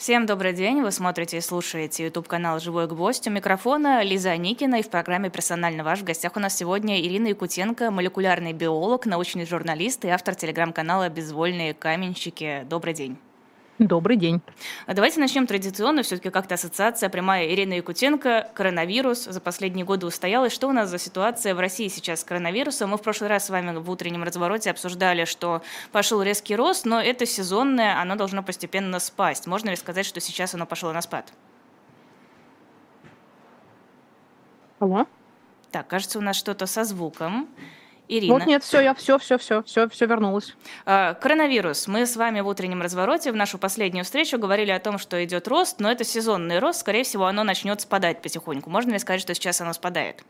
Всем добрый день. Вы смотрите и слушаете YouTube-канал «Живой гвоздь». У микрофона Лиза Никина и в программе «Персонально ваш» в гостях у нас сегодня Ирина Якутенко, молекулярный биолог, научный журналист и автор телеграм-канала «Безвольные каменщики». Добрый день. Добрый день. Давайте начнем традиционно. Все-таки как-то ассоциация прямая Ирина Якутенко. Коронавирус за последние годы устоялась. Что у нас за ситуация в России сейчас с коронавирусом? Мы в прошлый раз с вами в утреннем развороте обсуждали, что пошел резкий рост, но это сезонное, оно должно постепенно спасть. Можно ли сказать, что сейчас оно пошло на спад? Алло? Так, кажется, у нас что-то со звуком. Ирина. Вот нет, все, я все, все, все, все, все вернулось. А, коронавирус. Мы с вами в утреннем развороте в нашу последнюю встречу говорили о том, что идет рост, но это сезонный рост, скорее всего, оно начнет спадать потихоньку. Можно ли сказать, что сейчас оно спадает?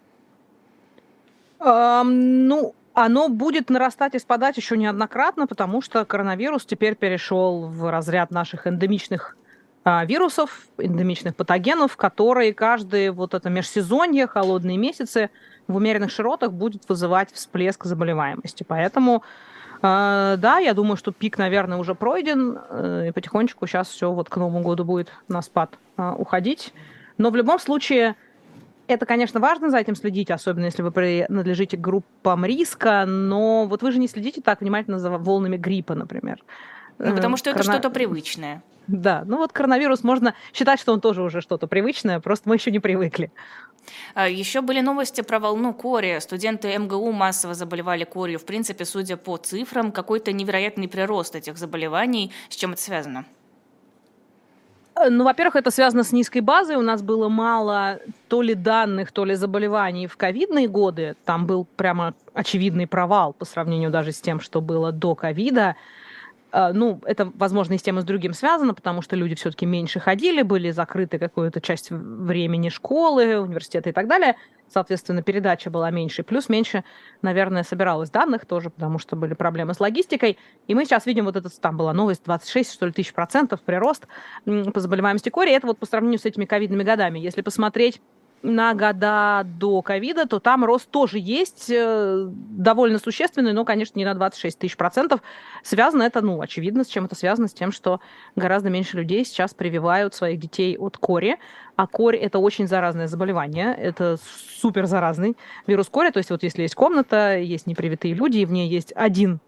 Эм, ну, оно будет нарастать и спадать еще неоднократно, потому что коронавирус теперь перешел в разряд наших эндемичных а, вирусов, эндемичных патогенов, которые каждые вот это межсезонье, холодные месяцы в умеренных широтах будет вызывать всплеск заболеваемости. Поэтому Uh, да, я думаю, что пик, наверное, уже пройден, uh, и потихонечку сейчас все вот к Новому году будет на спад uh, уходить. Но в любом случае, это, конечно, важно за этим следить, особенно если вы принадлежите к группам риска, но вот вы же не следите так внимательно за волнами гриппа, например. Ну, потому что это Корона... что-то привычное. Да, ну вот коронавирус можно считать, что он тоже уже что-то привычное, просто мы еще не привыкли. А, еще были новости про волну кори. Студенты МГУ массово заболевали корью. В принципе, судя по цифрам, какой-то невероятный прирост этих заболеваний. С чем это связано? Э, ну, во-первых, это связано с низкой базой. У нас было мало то ли данных, то ли заболеваний в ковидные годы. Там был прямо очевидный провал по сравнению даже с тем, что было до ковида. Ну, это, возможно, и с тем, и с другим связано, потому что люди все-таки меньше ходили, были закрыты какую-то часть времени школы, университета и так далее. Соответственно, передача была меньше. Плюс меньше, наверное, собиралось данных тоже, потому что были проблемы с логистикой. И мы сейчас видим вот этот, там была новость, 26, что ли, тысяч процентов прирост по заболеваемости кори. Это вот по сравнению с этими ковидными годами. Если посмотреть на года до ковида, то там рост тоже есть, э, довольно существенный, но, конечно, не на 26 тысяч процентов. Связано это, ну, очевидно, с чем это связано, с тем, что гораздо меньше людей сейчас прививают своих детей от кори, а корь – это очень заразное заболевание, это супер заразный вирус кори, то есть вот если есть комната, есть непривитые люди, и в ней есть один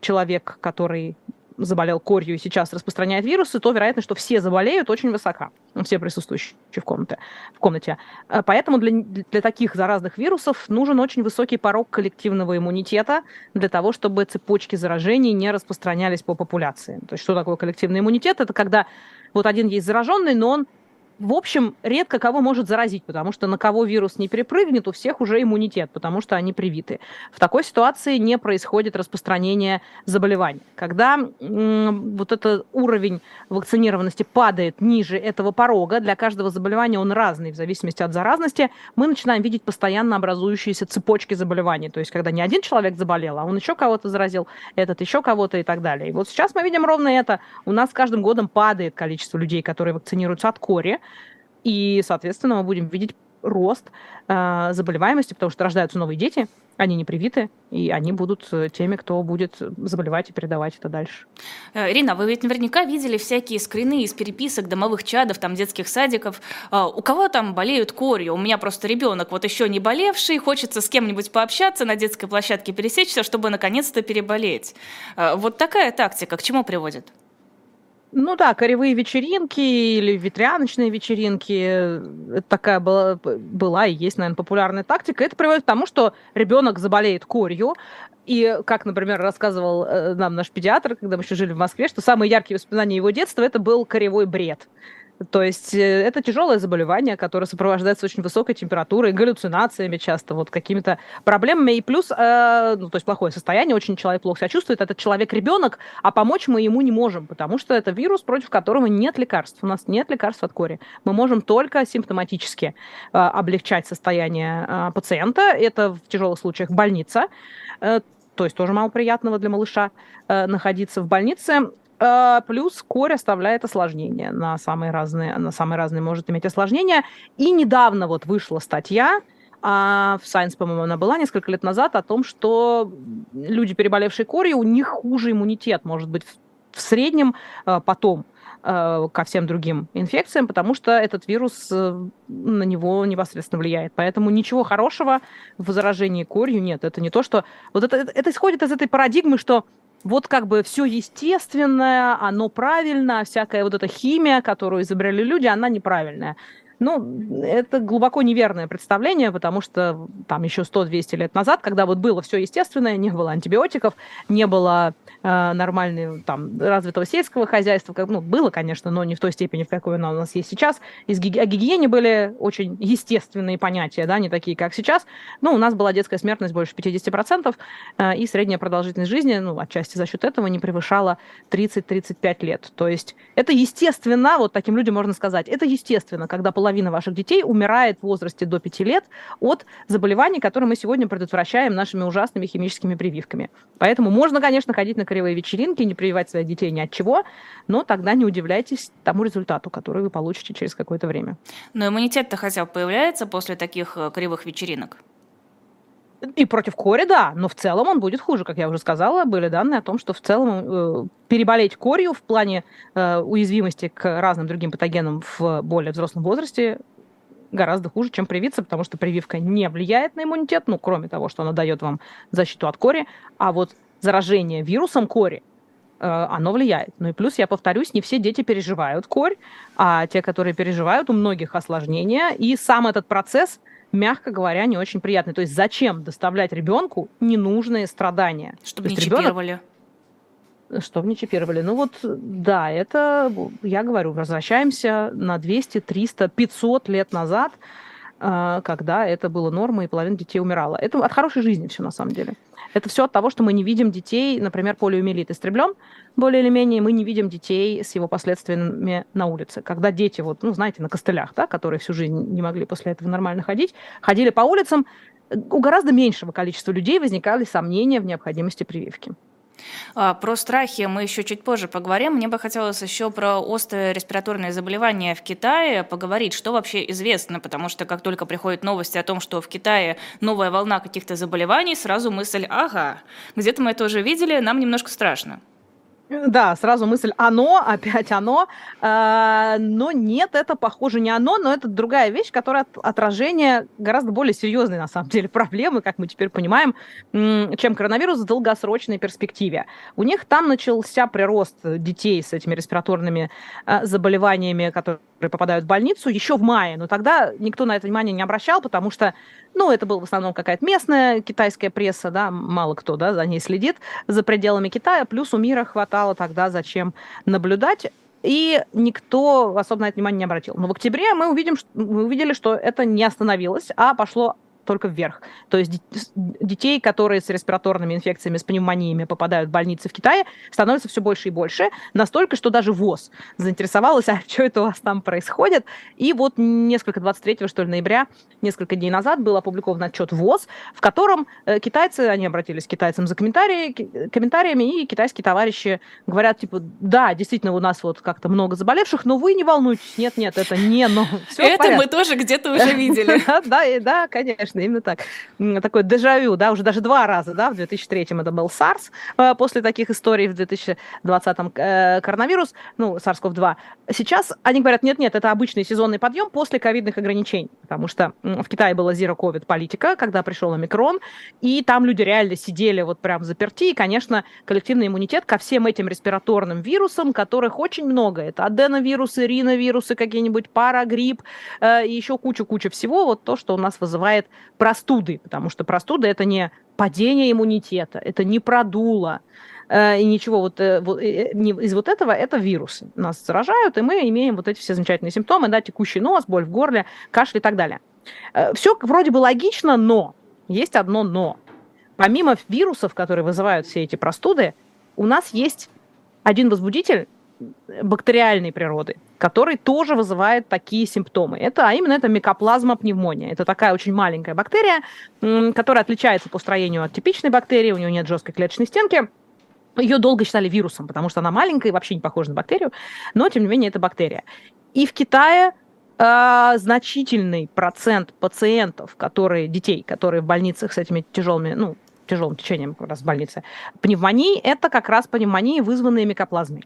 человек, который заболел корью и сейчас распространяет вирусы, то вероятность, что все заболеют, очень высока, все присутствующие в комнате. В комнате. Э, поэтому для, для таких заразных вирусов нужен очень высокий порог коллективного иммунитета для того, чтобы цепочки заражений не распространялись по популяции. То есть что такое коллективный иммунитет? Это когда вот один есть зараженный, но он в общем, редко кого может заразить, потому что на кого вирус не перепрыгнет, у всех уже иммунитет, потому что они привиты. В такой ситуации не происходит распространение заболеваний. Когда м- вот этот уровень вакцинированности падает ниже этого порога, для каждого заболевания он разный в зависимости от заразности, мы начинаем видеть постоянно образующиеся цепочки заболеваний. То есть, когда не один человек заболел, а он еще кого-то заразил, этот еще кого-то и так далее. И вот сейчас мы видим ровно это. У нас с каждым годом падает количество людей, которые вакцинируются от кори, и, соответственно, мы будем видеть рост э, заболеваемости, потому что рождаются новые дети, они не привиты, и они будут э, теми, кто будет заболевать и передавать это дальше. Э, Ирина, вы ведь наверняка видели всякие скрины из переписок домовых чадов, там детских садиков. Э, у кого там болеют корью? У меня просто ребенок вот еще не болевший, хочется с кем-нибудь пообщаться, на детской площадке пересечься, чтобы наконец-то переболеть. Вот такая тактика к чему приводит? Ну да, коревые вечеринки или ветряночные вечеринки, это такая была, была и есть, наверное, популярная тактика. Это приводит к тому, что ребенок заболеет корью, и, как, например, рассказывал э, нам наш педиатр, когда мы еще жили в Москве, что самые яркие воспоминания его детства это был коревой бред. То есть э, это тяжелое заболевание, которое сопровождается очень высокой температурой, галлюцинациями часто, вот какими-то проблемами. И плюс, э, ну, то есть плохое состояние, очень человек плохо себя чувствует, этот человек ребенок, а помочь мы ему не можем, потому что это вирус, против которого нет лекарств. У нас нет лекарств от кори. Мы можем только симптоматически э, облегчать состояние э, пациента. Это в тяжелых случаях больница. Э, то есть тоже мало приятного для малыша э, находиться в больнице. А, плюс корь оставляет осложнения на самые разные, на самые разные может иметь осложнения. И недавно вот вышла статья, а в Science, по-моему, она была несколько лет назад, о том, что люди, переболевшие корью, у них хуже иммунитет может быть в среднем потом ко всем другим инфекциям, потому что этот вирус на него непосредственно влияет. Поэтому ничего хорошего в заражении корью нет. Это не то, что... Вот это, это исходит из этой парадигмы, что вот как бы все естественное, оно правильно, всякая вот эта химия, которую изобрели люди, она неправильная. Ну, это глубоко неверное представление, потому что там еще 100-200 лет назад, когда вот было все естественное, не было антибиотиков, не было э, нормального там развитого сельского хозяйства, как, ну, было, конечно, но не в той степени, в какой оно у нас есть сейчас. Из ги- о гигиене были очень естественные понятия, да, не такие, как сейчас. Ну, у нас была детская смертность больше 50%, э, и средняя продолжительность жизни, ну, отчасти за счет этого, не превышала 30-35 лет. То есть это естественно, вот таким людям можно сказать, это естественно, когда половина ваших детей умирает в возрасте до 5 лет от заболеваний, которые мы сегодня предотвращаем нашими ужасными химическими прививками. Поэтому можно, конечно, ходить на кривые вечеринки, не прививать своих детей ни от чего, но тогда не удивляйтесь тому результату, который вы получите через какое-то время. Но иммунитет-то хотя бы появляется после таких э, кривых вечеринок? И против кори, да, но в целом он будет хуже, как я уже сказала. Были данные о том, что в целом э, переболеть корью в плане э, уязвимости к разным другим патогенам в более взрослом возрасте гораздо хуже, чем привиться, потому что прививка не влияет на иммунитет, ну, кроме того, что она дает вам защиту от кори, а вот заражение вирусом кори, э, оно влияет. Ну и плюс, я повторюсь, не все дети переживают корь, а те, которые переживают, у многих осложнения, и сам этот процесс – мягко говоря, не очень приятный. То есть зачем доставлять ребенку ненужные страдания? Чтобы не чипировали. Ребенок... Чтобы не чипировали. Ну вот, да, это, я говорю, возвращаемся на 200, 300, 500 лет назад, а, когда это было нормой, и половина детей умирала. Это от хорошей жизни все на самом деле. Это все от того, что мы не видим детей, например, полиомиелит истреблен, более или менее, мы не видим детей с его последствиями на улице. Когда дети, вот, ну, знаете, на костылях, да, которые всю жизнь не могли после этого нормально ходить, ходили по улицам, у гораздо меньшего количества людей возникали сомнения в необходимости прививки. А, про страхи мы еще чуть позже поговорим. Мне бы хотелось еще про острые респираторные заболевания в Китае поговорить, что вообще известно, потому что как только приходят новости о том, что в Китае новая волна каких-то заболеваний, сразу мысль, ага, где-то мы это уже видели, нам немножко страшно. Да, сразу мысль оно, опять оно. Э, но нет, это похоже не оно, но это другая вещь, которая отражение гораздо более серьезной, на самом деле, проблемы, как мы теперь понимаем, чем коронавирус в долгосрочной перспективе. У них там начался прирост детей с этими респираторными э, заболеваниями, которые попадают в больницу еще в мае, но тогда никто на это внимание не обращал, потому что, ну, это была в основном какая-то местная китайская пресса, да, мало кто, да, за ней следит за пределами Китая, плюс у мира хватало тогда зачем наблюдать, и никто особо на это внимание не обратил. Но в октябре мы, увидим, мы увидели, что это не остановилось, а пошло только вверх. То есть детей, которые с респираторными инфекциями, с пневмониями попадают в больницы в Китае, становится все больше и больше. Настолько, что даже ВОЗ заинтересовалась, а что это у вас там происходит. И вот несколько, 23 что ли, ноября, несколько дней назад был опубликован отчет ВОЗ, в котором э, китайцы, они обратились к китайцам за комментарии, комментариями, и китайские товарищи говорят, типа, да, действительно, у нас вот как-то много заболевших, но вы не волнуйтесь, нет-нет, это не, но Это мы тоже где-то уже видели. Да, да, конечно конечно, именно так. Такой дежавю, да, уже даже два раза, да, в 2003 это был SARS, э, после таких историй в 2020 э, коронавирус, ну, SARS-CoV-2. Сейчас они говорят, нет-нет, это обычный сезонный подъем после ковидных ограничений, потому что в Китае была zero COVID политика, когда пришел омикрон, и там люди реально сидели вот прям заперти, и, конечно, коллективный иммунитет ко всем этим респираторным вирусам, которых очень много, это аденовирусы, риновирусы какие-нибудь, парагрипп, э, и еще куча-куча всего, вот то, что у нас вызывает простуды, потому что простуда это не падение иммунитета, это не продуло, и ничего вот, э, э, из вот этого это вирусы. Нас заражают, и мы имеем вот эти все замечательные симптомы, да, текущий нос, боль в горле, кашель и так далее. Все вроде бы логично, но есть одно но. Помимо вирусов, которые вызывают все эти простуды, у нас есть один возбудитель, бактериальной природы, который тоже вызывает такие симптомы. Это, а именно это микоплазма пневмония. Это такая очень маленькая бактерия, которая отличается по строению от типичной бактерии, у нее нет жесткой клеточной стенки, ее долго считали вирусом, потому что она маленькая и вообще не похожа на бактерию, но тем не менее это бактерия. И в Китае э, значительный процент пациентов, которые, детей, которые в больницах с этими тяжелыми, ну, тяжелым течением как раз в больнице. Пневмонии – это как раз пневмонии, вызванные микоплазмой.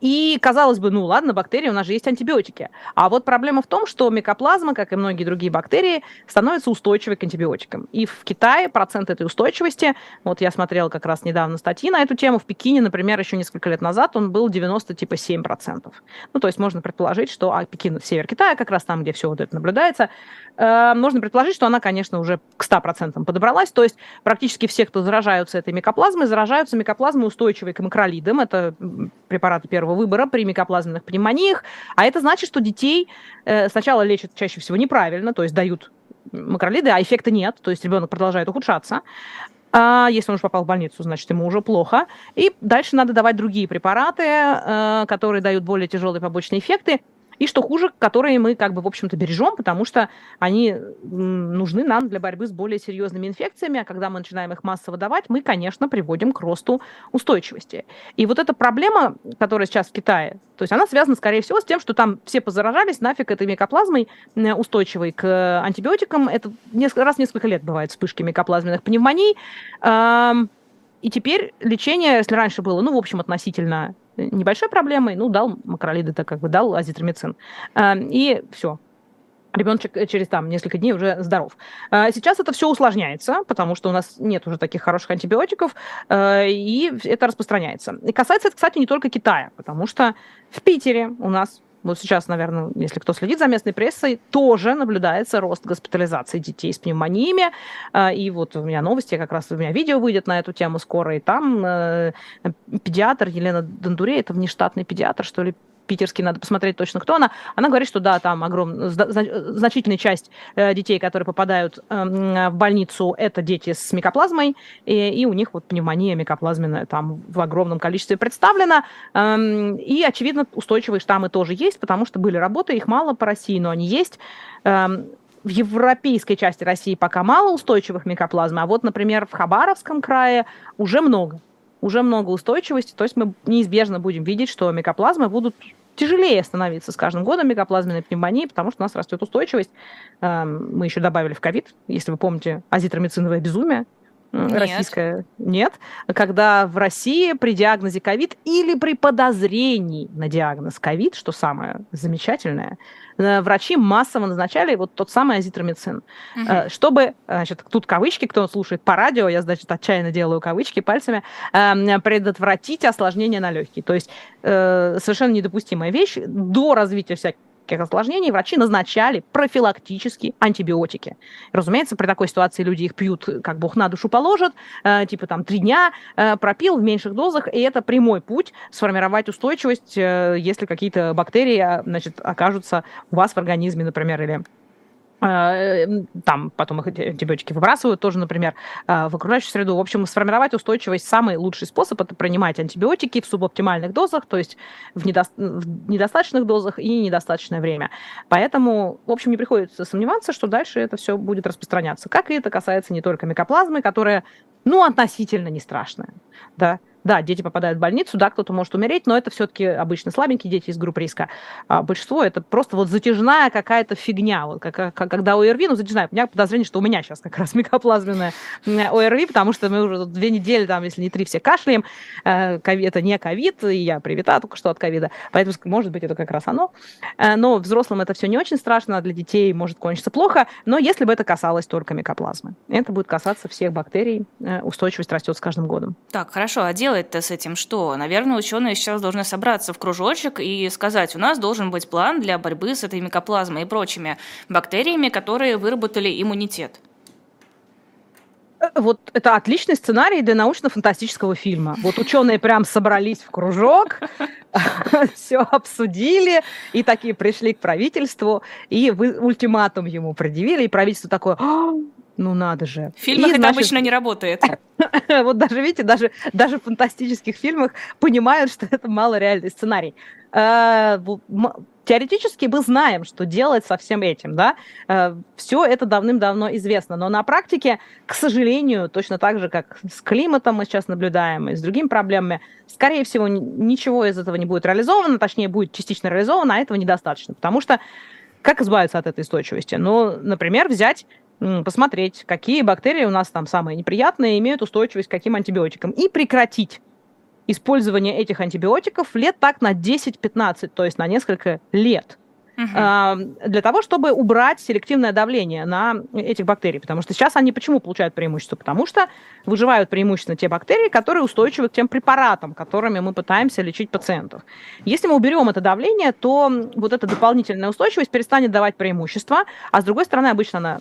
И, казалось бы, ну ладно, бактерии, у нас же есть антибиотики. А вот проблема в том, что микоплазма, как и многие другие бактерии, становится устойчивой к антибиотикам. И в Китае процент этой устойчивости, вот я смотрела как раз недавно статьи на эту тему, в Пекине, например, еще несколько лет назад он был 90 типа 7%. Ну, то есть можно предположить, что а Пекин, север Китая, как раз там, где все вот это наблюдается, э, можно предположить, что она, конечно, уже к 100% подобралась. То есть практически все, кто заражаются этой микоплазмой, заражаются микоплазмой устойчивой к макролидам. Это препараты первого первого выбора при микоплазменных пневмониях, а это значит, что детей э, сначала лечат чаще всего неправильно, то есть дают макролиды, а эффекта нет, то есть ребенок продолжает ухудшаться. А если он уже попал в больницу, значит, ему уже плохо. И дальше надо давать другие препараты, э, которые дают более тяжелые побочные эффекты и, что хуже, которые мы как бы, в общем-то, бережем, потому что они нужны нам для борьбы с более серьезными инфекциями, а когда мы начинаем их массово давать, мы, конечно, приводим к росту устойчивости. И вот эта проблема, которая сейчас в Китае, то есть она связана, скорее всего, с тем, что там все позаражались нафиг этой микоплазмой устойчивой к антибиотикам. Это несколько, раз в несколько лет бывают вспышки микоплазменных пневмоний. И теперь лечение, если раньше было, ну, в общем, относительно небольшой проблемой, ну, дал макролиды, так как бы дал азитромицин. Эм, и все, ребеночек через там несколько дней уже здоров. Э, сейчас это все усложняется, потому что у нас нет уже таких хороших антибиотиков, э, и это распространяется. И касается это, кстати, не только Китая, потому что в Питере у нас вот сейчас, наверное, если кто следит за местной прессой, тоже наблюдается рост госпитализации детей с пневмониями. А, и вот у меня новости, как раз у меня видео выйдет на эту тему скоро, и там э, педиатр Елена Дондуре, это внештатный педиатр, что ли, питерский, надо посмотреть точно, кто она. Она говорит, что да, там огромная, значительная часть э, детей, которые попадают эм, в больницу, это дети с микоплазмой, и, и у них вот пневмония микоплазменная там в огромном количестве представлена. Эм, и, очевидно, устойчивые штаммы тоже есть, потому что были работы, их мало по России, но они есть эм, в европейской части России пока мало устойчивых микоплазм, а вот, например, в Хабаровском крае уже много. Уже много устойчивости, то есть мы неизбежно будем видеть, что микоплазмы будут тяжелее становиться с каждым годом микоплазменной пневмонии, потому что у нас растет устойчивость. Эм, мы еще добавили в ковид, если вы помните, азитромициновое безумие, нет. российская нет, когда в России при диагнозе ковид или при подозрении на диагноз ковид, что самое замечательное, э, врачи массово назначали вот тот самый азитромицин, угу. чтобы, значит, тут кавычки, кто слушает по радио, я, значит, отчаянно делаю кавычки пальцами, эм, предотвратить осложнения на легкие. То есть э, совершенно недопустимая вещь до развития всяких всяких осложнений, врачи назначали профилактические антибиотики. Разумеется, при такой ситуации люди их пьют, как бог на душу положит, э, типа там три дня э, пропил в меньших дозах, и это прямой путь сформировать устойчивость, э, если какие-то бактерии, значит, окажутся у вас в организме, например, или там потом их антибиотики выбрасывают тоже, например, э, в окружающую среду. В общем, сформировать устойчивость самый лучший способ это принимать антибиотики в субоптимальных дозах, то есть в, недо... в недостаточных дозах и недостаточное время. Поэтому, в общем, не приходится сомневаться, что дальше это все будет распространяться. Как и это касается не только микоплазмы, которая, ну, относительно не страшная, да, да, дети попадают в больницу, да, кто-то может умереть, но это все-таки обычно слабенькие дети из групп риска. А большинство это просто вот затяжная какая-то фигня. Вот как, как, когда ОРВИ, ну, затяжная, у меня подозрение, что у меня сейчас как раз микоплазменная ОРВИ, потому что мы уже две недели, там, если не три, все кашляем. Э, это не ковид, и я привита только что от ковида, поэтому, может быть, это как раз оно. Э, но взрослым это все не очень страшно, а для детей может кончиться плохо, но если бы это касалось только микоплазмы. Это будет касаться всех бактерий, э, устойчивость растет с каждым годом. Так, хорошо, а делать-то с этим что? Наверное, ученые сейчас должны собраться в кружочек и сказать, у нас должен быть план для борьбы с этой микоплазмой и прочими бактериями, которые выработали иммунитет. Э, вот это отличный сценарий для научно-фантастического фильма. Вот ученые прям собрались в кружок, все обсудили, и такие пришли к правительству, и ультиматум ему предъявили, и правительство такое, «А, ну надо же. В фильмах и, это значит, обычно не работает. вот даже, видите, даже, даже в фантастических фильмах понимают, что это малореальный сценарий. А, теоретически мы знаем, что делать со всем этим, да, а, все это давным-давно известно, но на практике, к сожалению, точно так же, как с климатом мы сейчас наблюдаем и с другими проблемами, скорее всего, ничего из этого не будет реализовано, точнее, будет частично реализовано, а этого недостаточно, потому что как избавиться от этой устойчивости? Ну, например, взять посмотреть, какие бактерии у нас там самые неприятные, имеют устойчивость к каким антибиотикам, и прекратить использование этих антибиотиков лет так на 10-15, то есть на несколько лет для того, чтобы убрать селективное давление на этих бактерий. Потому что сейчас они почему получают преимущество? Потому что выживают преимущественно те бактерии, которые устойчивы к тем препаратам, которыми мы пытаемся лечить пациентов. Если мы уберем это давление, то вот эта дополнительная устойчивость перестанет давать преимущество, а с другой стороны, обычно она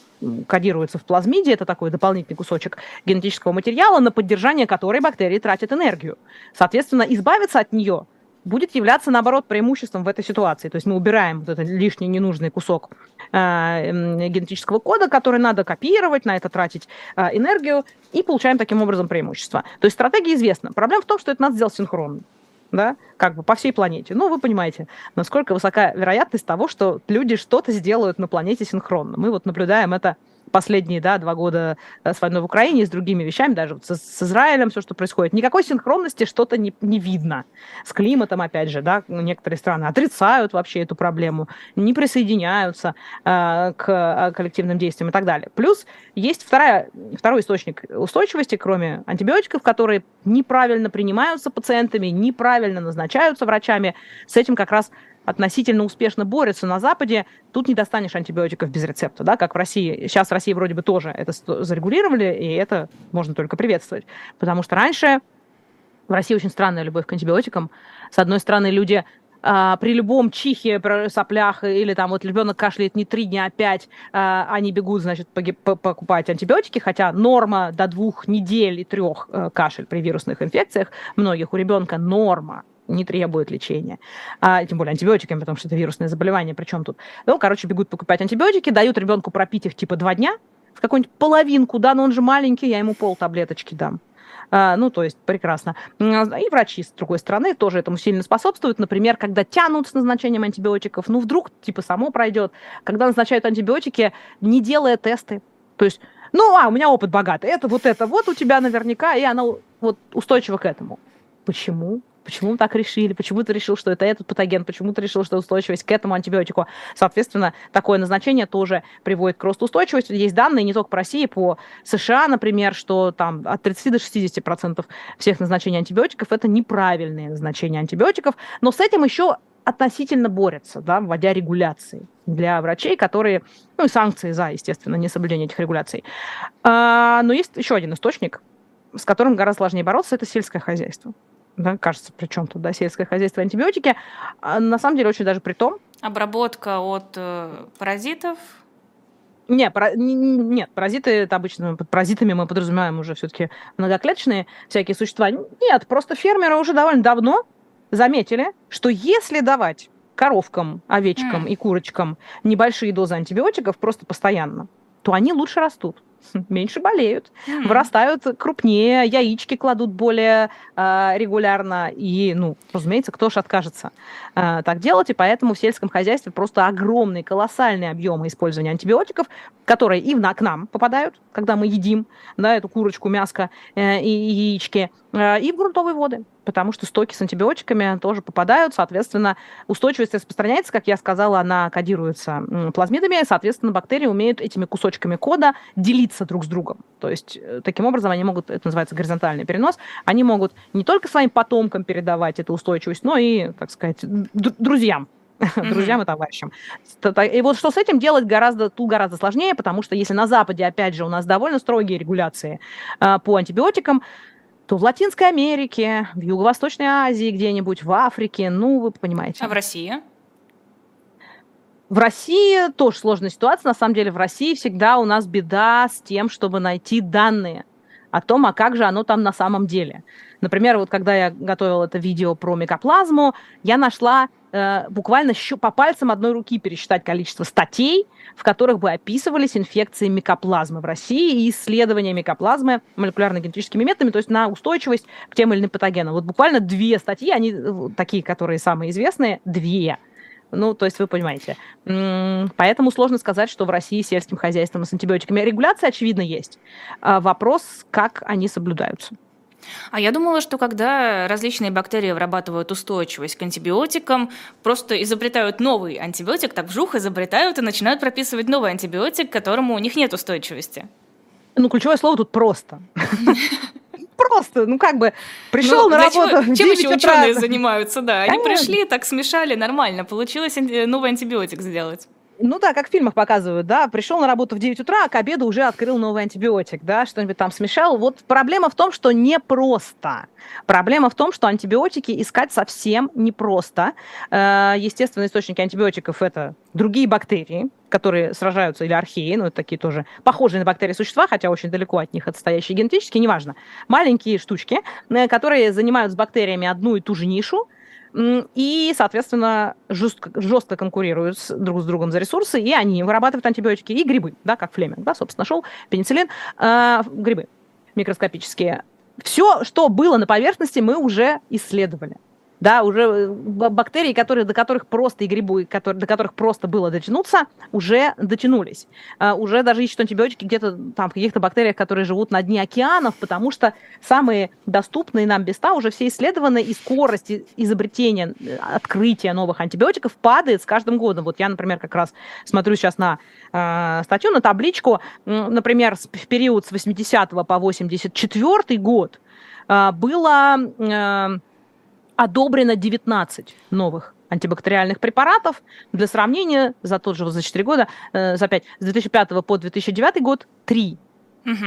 кодируется в плазмиде, это такой дополнительный кусочек генетического материала, на поддержание которой бактерии тратят энергию. Соответственно, избавиться от нее – будет являться, наоборот, преимуществом в этой ситуации. То есть мы убираем вот этот лишний ненужный кусок э, генетического кода, который надо копировать, на это тратить э, энергию, и получаем таким образом преимущество. То есть стратегия известна. Проблема в том, что это надо сделать синхронно да, как бы по всей планете. Ну, вы понимаете, насколько высока вероятность того, что люди что-то сделают на планете синхронно. Мы вот наблюдаем это последние, да, два года э, с войной в Украине, с другими вещами, даже вот с, с Израилем, все, что происходит, никакой синхронности что-то не, не видно. С климатом, опять же, да, некоторые страны отрицают вообще эту проблему, не присоединяются э, к э, коллективным действиям и так далее. Плюс есть вторая, второй источник устойчивости, кроме антибиотиков, которые неправильно принимаются пациентами, неправильно назначаются врачами. С этим как раз относительно успешно борются на Западе, тут не достанешь антибиотиков без рецепта, да, как в России. Сейчас в России вроде бы тоже это зарегулировали, и это можно только приветствовать. Потому что раньше в России очень странная любовь к антибиотикам. С одной стороны, люди а, при любом чихе, соплях, или там вот ребенок кашляет не три дня, а пять, а, они бегут, значит, покупать антибиотики, хотя норма до двух недель и трех э, кашель при вирусных инфекциях многих у ребенка норма не требует лечения. А, тем более антибиотиками, потому что это вирусное заболевание. Причем тут? Ну, короче, бегут покупать антибиотики, дают ребенку пропить их типа два дня, в какую-нибудь половинку, да, но он же маленький, я ему пол таблеточки дам. А, ну, то есть прекрасно. И врачи, с другой стороны, тоже этому сильно способствуют. Например, когда тянут с назначением антибиотиков, ну, вдруг, типа, само пройдет. Когда назначают антибиотики, не делая тесты. То есть, ну, а, у меня опыт богатый, это вот это, вот у тебя наверняка, и она вот устойчива к этому. Почему? Почему так решили? Почему ты решил, что это этот патоген? Почему ты решил, что устойчивость к этому антибиотику? Соответственно, такое назначение тоже приводит к росту устойчивости. Есть данные не только по России, по США, например, что там от 30 до 60 процентов всех назначений антибиотиков это неправильные назначения антибиотиков. Но с этим еще относительно борются, да, вводя регуляции для врачей, которые, ну и санкции за, естественно, несоблюдение этих регуляций. А, но есть еще один источник, с которым гораздо сложнее бороться, это сельское хозяйство да, кажется, при чем тут, да, сельское хозяйство, антибиотики, а на самом деле очень даже при том. Обработка от э, паразитов? Не, пара, нет, паразиты, это обычно, под паразитами мы подразумеваем уже все-таки многоклеточные всякие существа. Нет, просто фермеры уже довольно давно заметили, что если давать коровкам, овечкам mm. и курочкам небольшие дозы антибиотиков просто постоянно, то они лучше растут. меньше болеют, mm-hmm. вырастают крупнее, яички кладут более э, регулярно. И, ну, разумеется, кто же откажется э, так делать. И поэтому в сельском хозяйстве просто огромные, колоссальные объемы использования антибиотиков, которые и в, к нам попадают, когда мы едим да, эту курочку, мяско э, и яички, э, и в грунтовые воды потому что стоки с антибиотиками тоже попадают, соответственно, устойчивость распространяется, как я сказала, она кодируется плазмидами, соответственно, бактерии умеют этими кусочками кода делиться друг с другом. То есть э, таким образом они могут, это называется горизонтальный перенос, они могут не только своим потомкам передавать эту устойчивость, но и, так сказать, друзьям mm-hmm. друзьям и товарищам. И вот что с этим делать гораздо, тут гораздо сложнее, потому что если на Западе, опять же, у нас довольно строгие регуляции э, по антибиотикам, то в Латинской Америке, в Юго-Восточной Азии где-нибудь, в Африке, ну, вы понимаете. А в России? В России тоже сложная ситуация. На самом деле в России всегда у нас беда с тем, чтобы найти данные о том, а как же оно там на самом деле. Например, вот когда я готовила это видео про микоплазму, я нашла э, буквально по пальцам одной руки пересчитать количество статей, в которых бы описывались инфекции микоплазмы в России и исследования микоплазмы молекулярно-генетическими методами, то есть на устойчивость к тем или иным патогенам. Вот буквально две статьи, они э, такие, которые самые известные, две. Ну, то есть вы понимаете. Поэтому сложно сказать, что в России сельским хозяйством с антибиотиками регуляция, очевидно, есть. А вопрос, как они соблюдаются. А я думала, что когда различные бактерии вырабатывают устойчивость к антибиотикам, просто изобретают новый антибиотик, так вжух изобретают и начинают прописывать новый антибиотик, к которому у них нет устойчивости. Ну, ключевое слово тут просто. Просто, ну как бы пришел ну, на работу. Чем еще ученые занимаются, да? Они пришли, так смешали, нормально, получилось новый антибиотик сделать. Ну да, как в фильмах показывают, да, пришел на работу в 9 утра, а к обеду уже открыл новый антибиотик, да, что-нибудь там смешал. Вот проблема в том, что непросто. Проблема в том, что антибиотики искать совсем непросто. Э, естественные источники антибиотиков – это другие бактерии, которые сражаются, или археи, ну, это такие тоже похожие на бактерии существа, хотя очень далеко от них отстоящие генетически, неважно. Маленькие штучки, э, которые занимают с бактериями одну и ту же нишу, и, соответственно, жестко, жестко конкурируют с, друг с другом за ресурсы, и они вырабатывают антибиотики и грибы, да, как Флеминг, да, собственно, нашел пенициллин, э, грибы микроскопические. Все, что было на поверхности, мы уже исследовали да, уже э, бактерии, которые, до которых просто и грибы, которые, до которых просто было дотянуться, уже дотянулись. Uh, уже даже ищут антибиотики где-то там в каких-то бактериях, которые живут на дне океанов, потому что самые доступные нам места уже все исследованы, и скорость изобретения, э, открытия новых антибиотиков падает с каждым годом. Вот я, например, как раз смотрю сейчас на э, статью, на табличку, например, в период с 80 по 84 год э, было... Э, одобрено 19 новых антибактериальных препаратов. Для сравнения, за тот же за 4 года, э, за 5, с 2005 по 2009 год 3. Угу.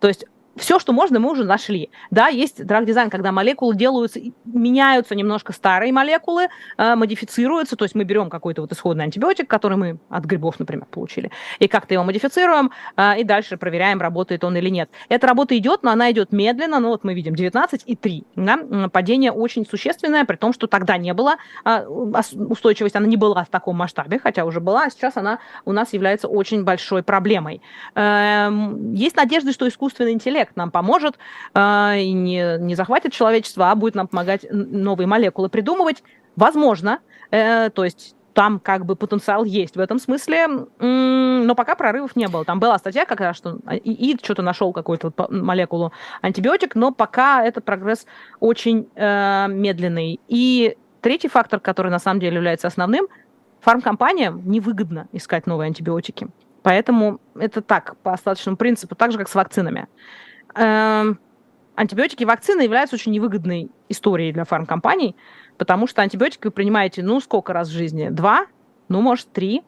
То есть все, что можно, мы уже нашли. Да, есть драг-дизайн, когда молекулы делаются, меняются немножко старые молекулы, э, модифицируются, то есть мы берем какой-то вот исходный антибиотик, который мы от грибов, например, получили, и как-то его модифицируем, э, и дальше проверяем, работает он или нет. Эта работа идет, но она идет медленно, ну вот мы видим 19 и 3. Да? Падение очень существенное, при том, что тогда не было э, устойчивость, она не была в таком масштабе, хотя уже была, а сейчас она у нас является очень большой проблемой. Э, есть надежда, что искусственный интеллект интеллект нам поможет э, и не, не захватит человечество, а будет нам помогать новые молекулы придумывать. Возможно, э, то есть там как бы потенциал есть в этом смысле, но пока прорывов не было. Там была статья как раз, что и, и что-то нашел какую-то молекулу антибиотик, но пока этот прогресс очень э, медленный. И третий фактор, который на самом деле является основным, фармкомпаниям невыгодно искать новые антибиотики. Поэтому это так, по остаточному принципу, так же, как с вакцинами. Эм, антибиотики и вакцины являются очень невыгодной историей для фармкомпаний, потому что антибиотики вы принимаете, ну, сколько раз в жизни? Два? Ну, может, три.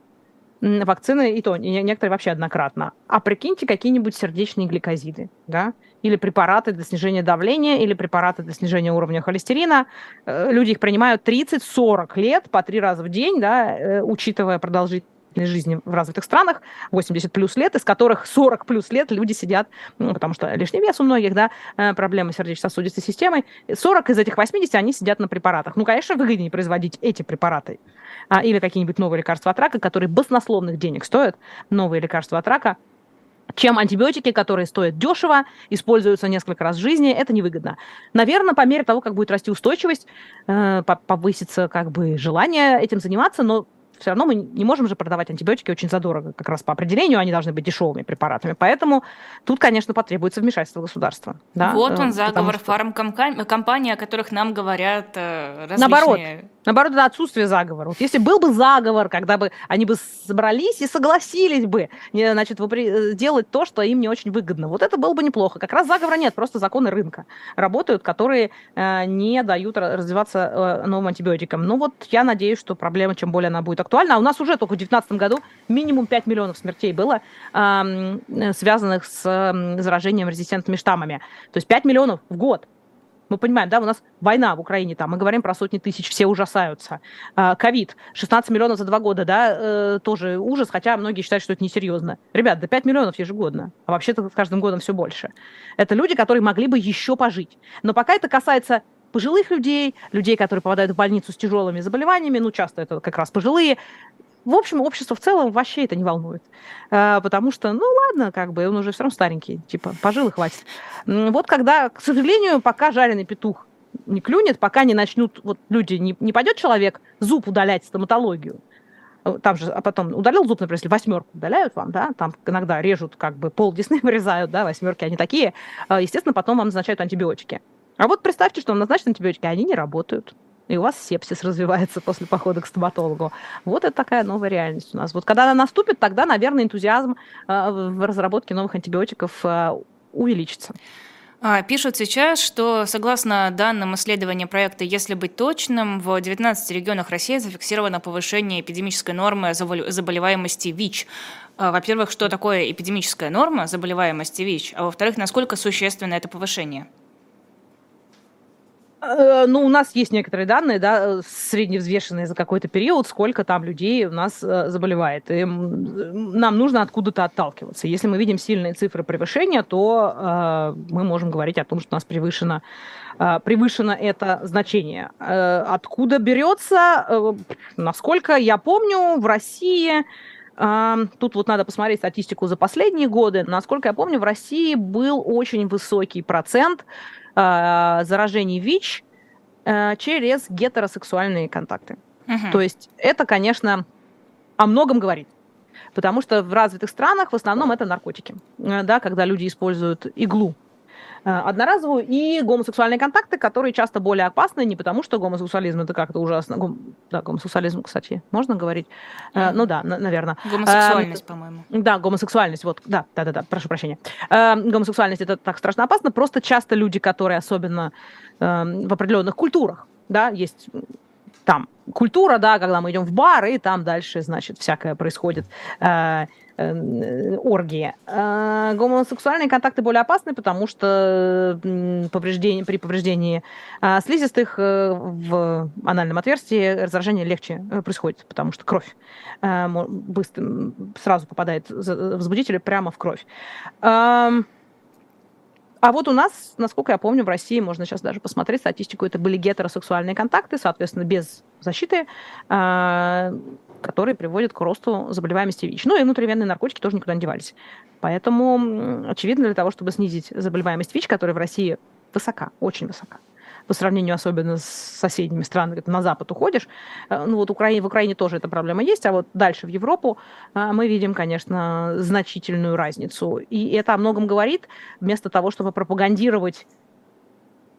Вакцины и то, некоторые вообще однократно. А прикиньте какие-нибудь сердечные гликозиды, да? Или препараты для снижения давления, или препараты для снижения уровня холестерина. Э, люди их принимают 30-40 лет по три раза в день, да, э, учитывая продолжительность жизни в развитых странах, 80 плюс лет, из которых 40 плюс лет люди сидят, ну, потому что лишний вес у многих, да, э, проблемы сердечно-сосудистой системой, 40 из этих 80 они сидят на препаратах. Ну, конечно, выгоднее производить эти препараты а, или какие-нибудь новые лекарства от рака, которые баснословных денег стоят, новые лекарства от рака, чем антибиотики, которые стоят дешево, используются несколько раз в жизни, это невыгодно. Наверное, по мере того, как будет расти устойчивость, э, повысится как бы желание этим заниматься, но все равно мы не можем же продавать антибиотики очень задорого, как раз по определению они должны быть дешевыми препаратами. Поэтому тут, конечно, потребуется вмешательство государства. Да? Вот он, э, заговор что... фармкомпаний, о которых нам говорят э, различные... Наоборот, Наоборот, это отсутствие заговора. Вот если был бы заговор, когда бы они бы собрались и согласились бы значит, делать то, что им не очень выгодно, вот это было бы неплохо. Как раз заговора нет, просто законы рынка работают, которые э, не дают развиваться э, новым антибиотикам. Ну вот я надеюсь, что проблема, чем более она будет актуальна, а у нас уже только в 2019 году минимум 5 миллионов смертей было, э, связанных с э, заражением резистентными штаммами. То есть 5 миллионов в год. Мы понимаем, да, у нас война в Украине, там, мы говорим про сотни тысяч, все ужасаются. А, ковид, 16 миллионов за два года, да, э, тоже ужас, хотя многие считают, что это несерьезно. Ребят, до 5 миллионов ежегодно, а вообще-то с каждым годом все больше. Это люди, которые могли бы еще пожить. Но пока это касается пожилых людей, людей, которые попадают в больницу с тяжелыми заболеваниями, ну, часто это как раз пожилые, в общем, общество в целом вообще это не волнует. А, потому что, ну ладно, как бы он уже все равно старенький, типа, пожил и хватит. Вот когда, к сожалению, пока жареный петух не клюнет, пока не начнут, вот люди, не, не пойдет человек зуб удалять стоматологию, э, там же, а потом удалил зуб, например, если восьмерку удаляют вам, да, там иногда режут как бы пол десны вырезают, да, восьмерки, они такие, а, естественно, потом вам назначают антибиотики. А вот представьте, что вам назначат антибиотики, а они не работают и у вас сепсис развивается после похода к стоматологу. Вот это такая новая реальность у нас. Вот когда она наступит, тогда, наверное, энтузиазм э, в разработке новых антибиотиков э, увеличится. А, пишут сейчас, что согласно данным исследования проекта «Если быть точным», в 19 регионах России зафиксировано повышение эпидемической нормы заболеваемости ВИЧ. А, во-первых, что такое эпидемическая норма заболеваемости ВИЧ, а во-вторых, насколько существенно это повышение? Э, ну, у нас есть некоторые данные, да, средневзвешенные за какой-то период, сколько там людей у нас э, заболевает. И нам нужно откуда-то отталкиваться. Если мы видим сильные цифры превышения, то э, мы можем говорить о том, что у нас превышено, э, превышено это значение. Э, откуда берется? Э, насколько я помню, в России Тут вот надо посмотреть статистику за последние годы. Насколько я помню, в России был очень высокий процент э, заражений ВИЧ э, через гетеросексуальные контакты. Угу. То есть это, конечно, о многом говорит. Потому что в развитых странах в основном это наркотики. Э, да, когда люди используют иглу одноразовую, и гомосексуальные контакты, которые часто более опасны, не потому что гомосексуализм это как-то ужасно. Гом... Да, гомосексуализм, кстати, можно говорить? Mm. Ну да, наверное. Гомосексуальность, а, по-моему. Да, гомосексуальность, вот, да, да, да, да, прошу прощения. А, гомосексуальность это так страшно опасно, просто часто люди, которые особенно а, в определенных культурах, да, есть там культура, да, когда мы идем в бар, и там дальше, значит, всякое происходит. Э, оргии. А гомосексуальные контакты более опасны, потому что повреждение, при повреждении а, слизистых э, в анальном отверстии раздражение легче э, происходит, потому что кровь быстро, сразу попадает возбудитель прямо в кровь. А вот у нас, насколько я помню, в России, можно сейчас даже посмотреть статистику, это были гетеросексуальные контакты, соответственно, без защиты, а, которые приводят к росту заболеваемости ВИЧ. Ну и внутривенные наркотики тоже никуда не девались. Поэтому, очевидно, для того, чтобы снизить заболеваемость ВИЧ, которая в России высока, очень высока, по сравнению особенно с соседними странами, на Запад уходишь. Э, ну вот Украине, в Украине тоже эта проблема есть, а вот дальше в Европу э, мы видим, конечно, значительную разницу. И это о многом говорит, вместо того, чтобы пропагандировать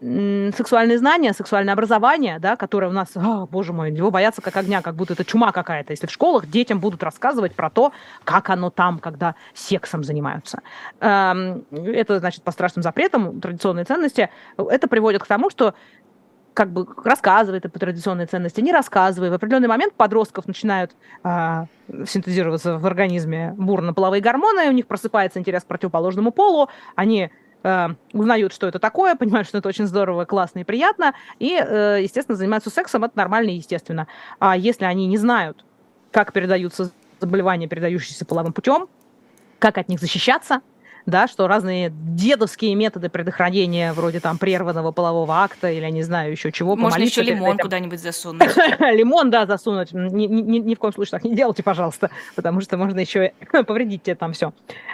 сексуальные знания, сексуальное образование, да, которое у нас, о, боже мой, его боятся как огня, как будто это чума какая-то. Если в школах детям будут рассказывать про то, как оно там, когда сексом занимаются. Эм, это, значит, по страшным запретам, традиционные ценности. Это приводит к тому, что как бы рассказывает по традиционные ценности, не рассказывая. В определенный момент подростков начинают э, синтезироваться в организме бурно-половые гормоны, у них просыпается интерес к противоположному полу, они э, узнают, что это такое, понимают, что это очень здорово, классно и приятно, и, э, естественно, занимаются сексом, это нормально и естественно. А если они не знают, как передаются заболевания, передающиеся половым путем, как от них защищаться, да, что разные дедовские методы предохранения, вроде там прерванного полового акта или, я не знаю, еще чего. Можно еще лимон куда-нибудь засунуть. лимон, да, засунуть. Ни, ни, ни в коем случае так не делайте, пожалуйста, потому что можно еще повредить тебе там все.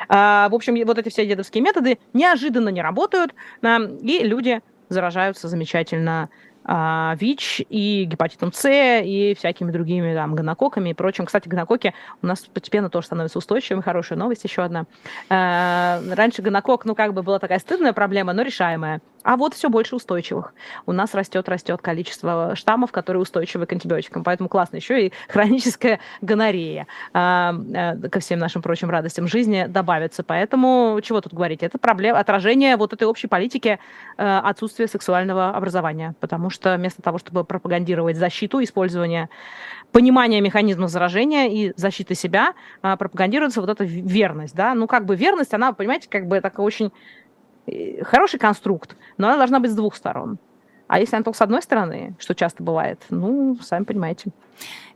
А, в общем, вот эти все дедовские методы неожиданно не работают, а, и люди заражаются замечательно а, ВИЧ и гепатитом С и всякими другими там гонококами и прочим. Кстати, гонококи у нас постепенно тоже становятся устойчивыми. Хорошая новость еще одна. А, раньше гонокок, ну, как бы была такая стыдная проблема, но решаемая. А вот все больше устойчивых. У нас растет, растет количество штаммов, которые устойчивы к антибиотикам. Поэтому классно. Еще и хроническая гонорея а, ко всем нашим прочим радостям жизни добавится. Поэтому чего тут говорить? Это проблема, отражение вот этой общей политики отсутствия сексуального образования. Потому что вместо того, чтобы пропагандировать защиту, использование, понимание механизмов заражения и защиты себя, а, пропагандируется вот эта верность, да, ну, как бы верность, она, понимаете, как бы такой очень э, хороший конструкт, но она должна быть с двух сторон. А если она только с одной стороны, что часто бывает, ну, сами понимаете.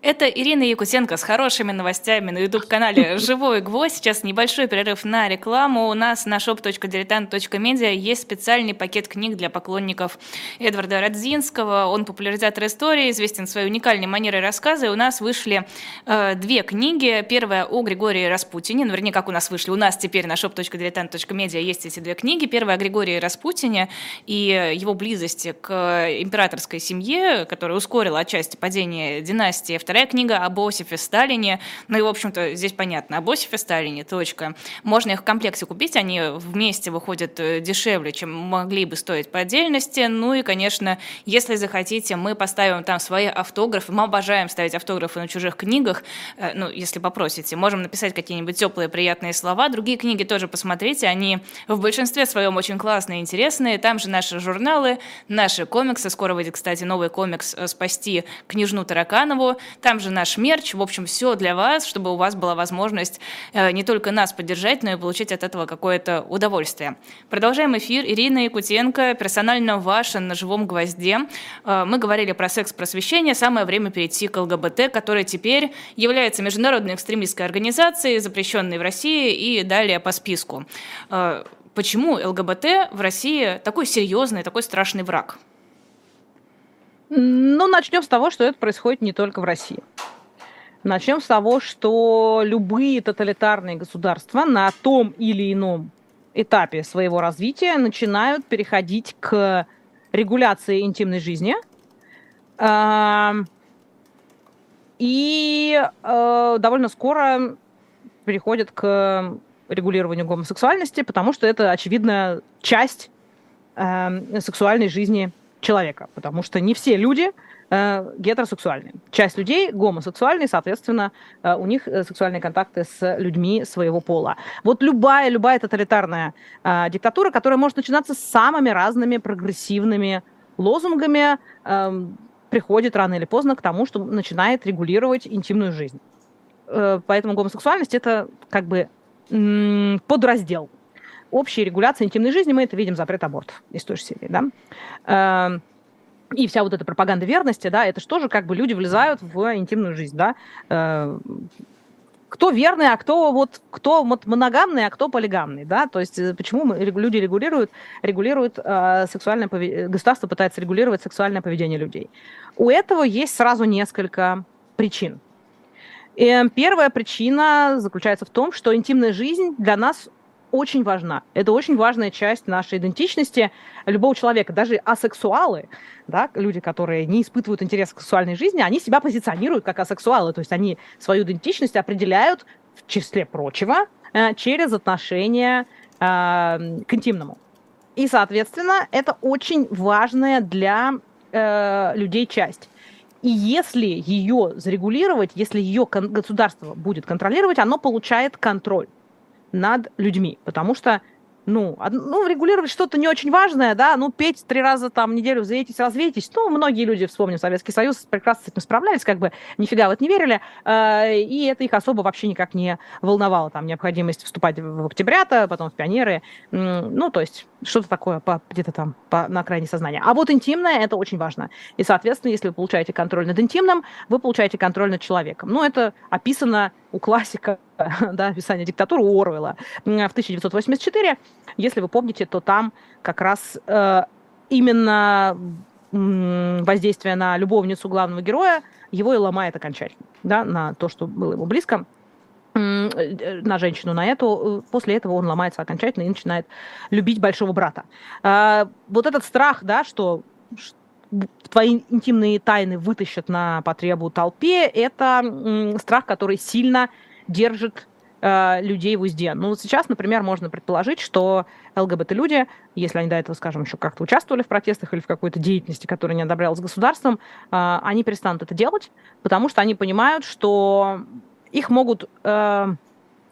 Это Ирина Якутенко с хорошими новостями на YouTube-канале «Живой гвоздь». Сейчас небольшой перерыв на рекламу. У нас на shop.diletant.media есть специальный пакет книг для поклонников Эдварда Радзинского. Он популяризатор истории, известен своей уникальной манерой рассказа. И у нас вышли э, две книги. Первая о Григории Распутине. Ну, вернее, как у нас вышли. У нас теперь на shop.diletant.media есть эти две книги. Первая о Григории Распутине и его близости к императорской семье, которая ускорила отчасти падение династии династии. Вторая книга об Осифе Сталине. Ну и, в общем-то, здесь понятно, об Осифе Сталине, точка. Можно их в комплекте купить, они вместе выходят э, дешевле, чем могли бы стоить по отдельности. Ну и, конечно, если захотите, мы поставим там свои автографы. Мы обожаем ставить автографы на чужих книгах. Э, ну, если попросите, можем написать какие-нибудь теплые, приятные слова. Другие книги тоже посмотрите, они в большинстве своем очень классные, интересные. Там же наши журналы, наши комиксы. Скоро выйдет, кстати, новый комикс э, «Спасти княжну Тараканову». Там же наш мерч. В общем, все для вас, чтобы у вас была возможность э, не только нас поддержать, но и получить от этого какое-то удовольствие. Продолжаем эфир. Ирина Якутенко, персонально ваша на живом гвозде. Э, мы говорили про секс-просвещение. Самое время перейти к ЛГБТ, который теперь является международной экстремистской организацией, запрещенной в России и далее по списку. Э, почему ЛГБТ в России такой серьезный, такой страшный враг? Ну, начнем с того, что это происходит не только в России. Начнем с того, что любые тоталитарные государства на том или ином этапе своего развития начинают переходить к регуляции интимной жизни. И э, довольно скоро переходят к регулированию гомосексуальности, потому что это очевидная часть э, сексуальной жизни человека, потому что не все люди э, гетеросексуальные. Часть людей гомосексуальные, соответственно, э, у них э, сексуальные контакты с людьми своего пола. Вот любая, любая тоталитарная э, диктатура, которая может начинаться с самыми разными прогрессивными лозунгами, э, приходит рано или поздно к тому, что начинает регулировать интимную жизнь. Э, поэтому гомосексуальность это как бы подраздел общей регуляции интимной жизни. Мы это видим запрет абортов из той же серии, да. Эм, и вся вот эта пропаганда верности, да, это же тоже как бы люди влезают в интимную жизнь, да. Э, кто верный, а кто вот кто вот моногамный, а кто полигамный, да, то есть э, почему мы, люди регулируют, регулируют э, сексуальное поведение, государство пытается регулировать сексуальное поведение людей. У этого есть сразу несколько причин. И э, первая причина заключается в том, что интимная жизнь для нас очень важна. Это очень важная часть нашей идентичности любого человека. Даже асексуалы, да, люди, которые не испытывают интерес к сексуальной жизни, они себя позиционируют как асексуалы. То есть они свою идентичность определяют, в числе прочего, э, через отношение э, к интимному. И, соответственно, это очень важная для э, людей часть. И если ее зарегулировать, если ее государство будет контролировать, оно получает контроль над людьми, потому что ну, ну, регулировать что-то не очень важное, да, ну, петь три раза там в неделю, заедетесь, развейтесь. Ну, многие люди, вспомним Советский Союз, прекрасно с этим справлялись, как бы нифига в это не верили, э, и это их особо вообще никак не волновало, там, необходимость вступать в октябрята, потом в пионеры, ну, то есть что-то такое по, где-то там по, на окраине сознания. А вот интимное – это очень важно. И, соответственно, если вы получаете контроль над интимным, вы получаете контроль над человеком. Ну, это описано у классика, да, описание диктатуры у Орвелла в 1984. Если вы помните, то там как раз э, именно воздействие на любовницу главного героя его и ломает окончательно, да, на то, что было ему близко э, на женщину, на эту. После этого он ломается окончательно и начинает любить большого брата. А, вот этот страх, да, что твои интимные тайны вытащат на потребу толпе, это страх, который сильно держит э, людей в узде. Ну, сейчас, например, можно предположить, что ЛГБТ-люди, если они до этого, скажем, еще как-то участвовали в протестах или в какой-то деятельности, которая не одобрялась государством, э, они перестанут это делать, потому что они понимают, что их могут, э,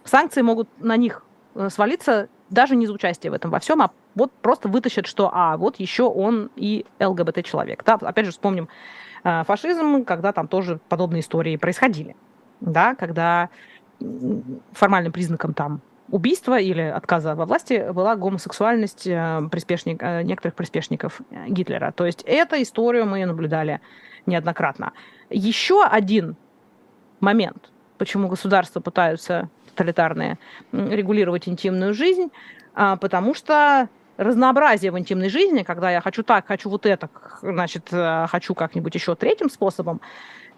санкции могут на них свалиться даже не за участие в этом во всем, а вот просто вытащат, что, а, вот еще он и ЛГБТ-человек. Да? Опять же, вспомним э, фашизм, когда там тоже подобные истории происходили. Да? Когда формальным признаком там убийства или отказа во власти была гомосексуальность э, приспешник, э, некоторых приспешников Гитлера. То есть эту историю мы наблюдали неоднократно. Еще один момент, почему государства пытаются тоталитарные регулировать интимную жизнь, а, потому что разнообразие в интимной жизни, когда я хочу так, хочу вот это, значит, э, хочу как-нибудь еще третьим способом,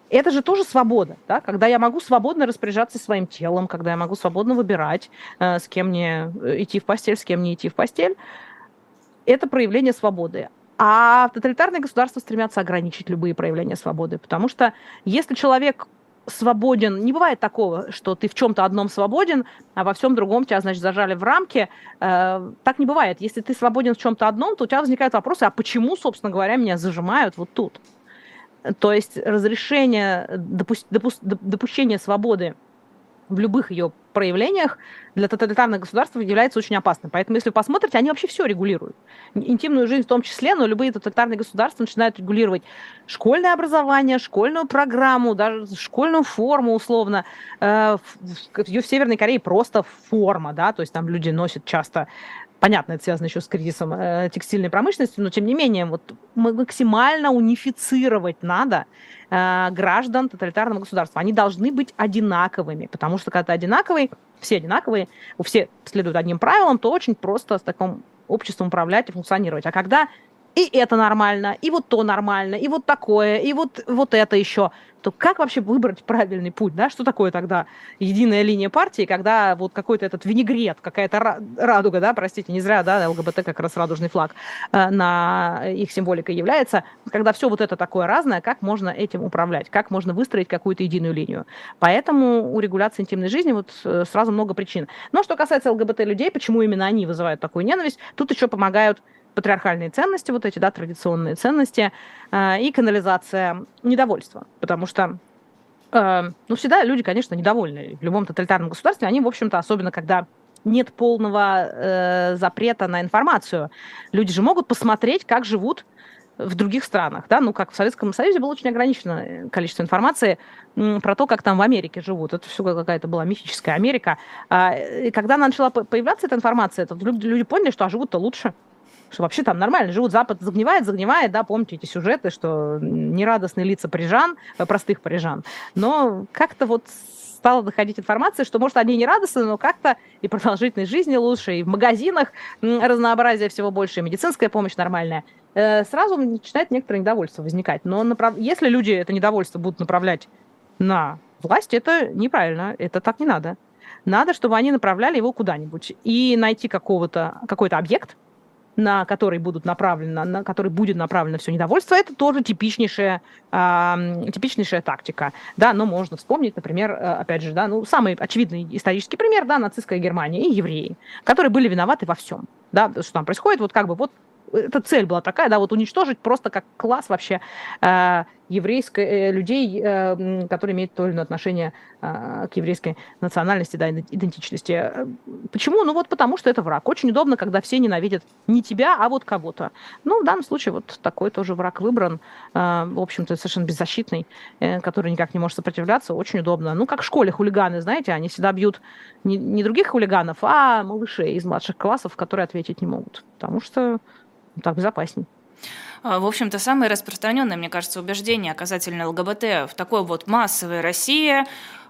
это же тоже свобода, да? когда я могу свободно распоряжаться своим телом, когда я могу свободно выбирать, э, с кем мне э, идти в постель, с кем не идти в постель. Это проявление свободы. А тоталитарные государства стремятся ограничить любые проявления свободы, потому что если человек свободен, не бывает такого, что ты в чем-то одном свободен, а во всем другом тебя, значит, зажали в рамки. Э, так не бывает. Если ты свободен в чем-то одном, то у тебя возникают вопросы, а почему, собственно говоря, меня зажимают вот тут? То есть разрешение, допу- допу- допущение свободы в любых ее проявлениях для тоталитарных государств является очень опасным. Поэтому, если вы посмотрите, они вообще все регулируют. Интимную жизнь в том числе, но любые тоталитарные государства начинают регулировать школьное образование, школьную программу, даже школьную форму условно. Э, в Северной Корее просто форма, да, то есть там люди носят часто Понятно, это связано еще с кризисом э, текстильной промышленности, но тем не менее, вот максимально унифицировать надо э, граждан тоталитарного государства. Они должны быть одинаковыми, потому что когда ты одинаковый, все одинаковые, все следуют одним правилам, то очень просто с таким обществом управлять и функционировать. А когда и это нормально, и вот то нормально, и вот такое, и вот, вот это еще, то как вообще выбрать правильный путь, да? Что такое тогда единая линия партии, когда вот какой-то этот винегрет, какая-то радуга, да, простите, не зря, да, ЛГБТ как раз радужный флаг э, на их символикой является, когда все вот это такое разное, как можно этим управлять, как можно выстроить какую-то единую линию. Поэтому у регуляции интимной жизни вот э, сразу много причин. Но что касается ЛГБТ-людей, почему именно они вызывают такую ненависть, тут еще помогают патриархальные ценности, вот эти, да, традиционные ценности, э, и канализация недовольства. Потому что э, ну, всегда люди, конечно, недовольны. В любом тоталитарном государстве они, в общем-то, особенно когда нет полного э, запрета на информацию, люди же могут посмотреть, как живут в других странах, да, ну, как в Советском Союзе было очень ограничено количество информации про то, как там в Америке живут. Это все какая-то была мифическая Америка. А, и когда начала появляться эта информация, то люди поняли, что а живут-то лучше что вообще там нормально живут, Запад загнивает, загнивает, да, помните эти сюжеты, что нерадостные лица парижан, э, простых парижан, но как-то вот стала доходить информация, что, может, они не радостны, но как-то и продолжительность жизни лучше, и в магазинах разнообразие всего больше, и медицинская помощь нормальная. Э, сразу начинает некоторое недовольство возникать. Но направ... если люди это недовольство будут направлять на власть, это неправильно, это так не надо. Надо, чтобы они направляли его куда-нибудь и найти какого-то, какой-то объект, на который будут направлено, на который будет направлено все недовольство, это тоже типичнейшая, э, типичнейшая тактика. Да, но можно вспомнить, например, э, опять же, да, ну, самый очевидный исторический пример, да, нацистская Германия и евреи, которые были виноваты во всем. Да, что там происходит, вот как бы вот эта цель была такая, да, вот уничтожить просто как класс вообще э, еврейской, э, людей, э, которые имеют то или иное отношение э, к еврейской национальности, да, идентичности. Почему? Ну вот потому что это враг. Очень удобно, когда все ненавидят не тебя, а вот кого-то. Ну, в данном случае вот такой тоже враг выбран, э, в общем-то, совершенно беззащитный, э, который никак не может сопротивляться. Очень удобно. Ну, как в школе хулиганы, знаете, они всегда бьют не, не других хулиганов, а малышей из младших классов, которые ответить не могут. Потому что так безопасней. А, в общем-то, самое распространенное, мне кажется, убеждение касательно ЛГБТ в такой вот массовой России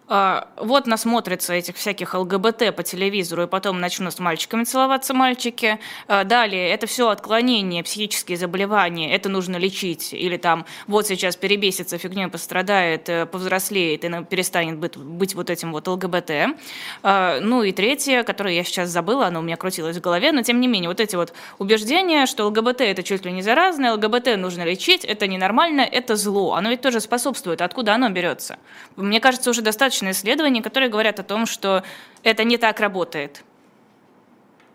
вот насмотрятся этих всяких ЛГБТ по телевизору, и потом начнут с мальчиками целоваться мальчики. А, далее, это все отклонения, психические заболевания, это нужно лечить. Или там, вот сейчас перебесится, фигней пострадает, э, повзрослеет и перестанет быть, быть вот этим вот ЛГБТ. А, ну и третье, которое я сейчас забыла, оно у меня крутилось в голове, но тем не менее, вот эти вот убеждения, что ЛГБТ это чуть ли не заразное, ЛГБТ нужно лечить, это ненормально, это зло. Оно ведь тоже способствует. Откуда оно берется? Мне кажется, уже достаточно достаточно исследований, которые говорят о том, что это не так работает.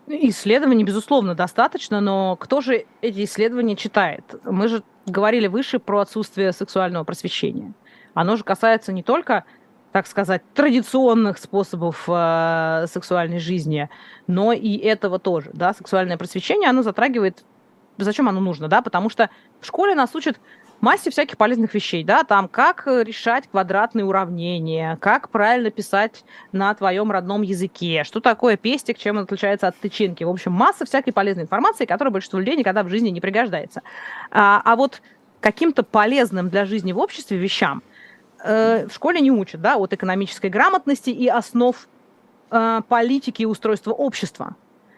Исследований, безусловно, достаточно, но кто же эти исследования читает? Мы же говорили выше про отсутствие сексуального просвещения. Оно же касается не только, так сказать, традиционных способов э, сексуальной жизни, но и этого тоже. Да? Сексуальное просвещение, оно затрагивает... Зачем оно нужно? Да? Потому что в школе нас учат массе всяких полезных вещей, да, там как э, решать квадратные уравнения, как правильно писать на твоем родном языке, что такое пестик, чем он отличается от тычинки. В общем, масса всякой полезной информации, которая большинству людей никогда в жизни не пригождается. А, а вот каким-то полезным для жизни в обществе вещам э, в школе не учат, да, от экономической грамотности и основ э, политики и устройства общества.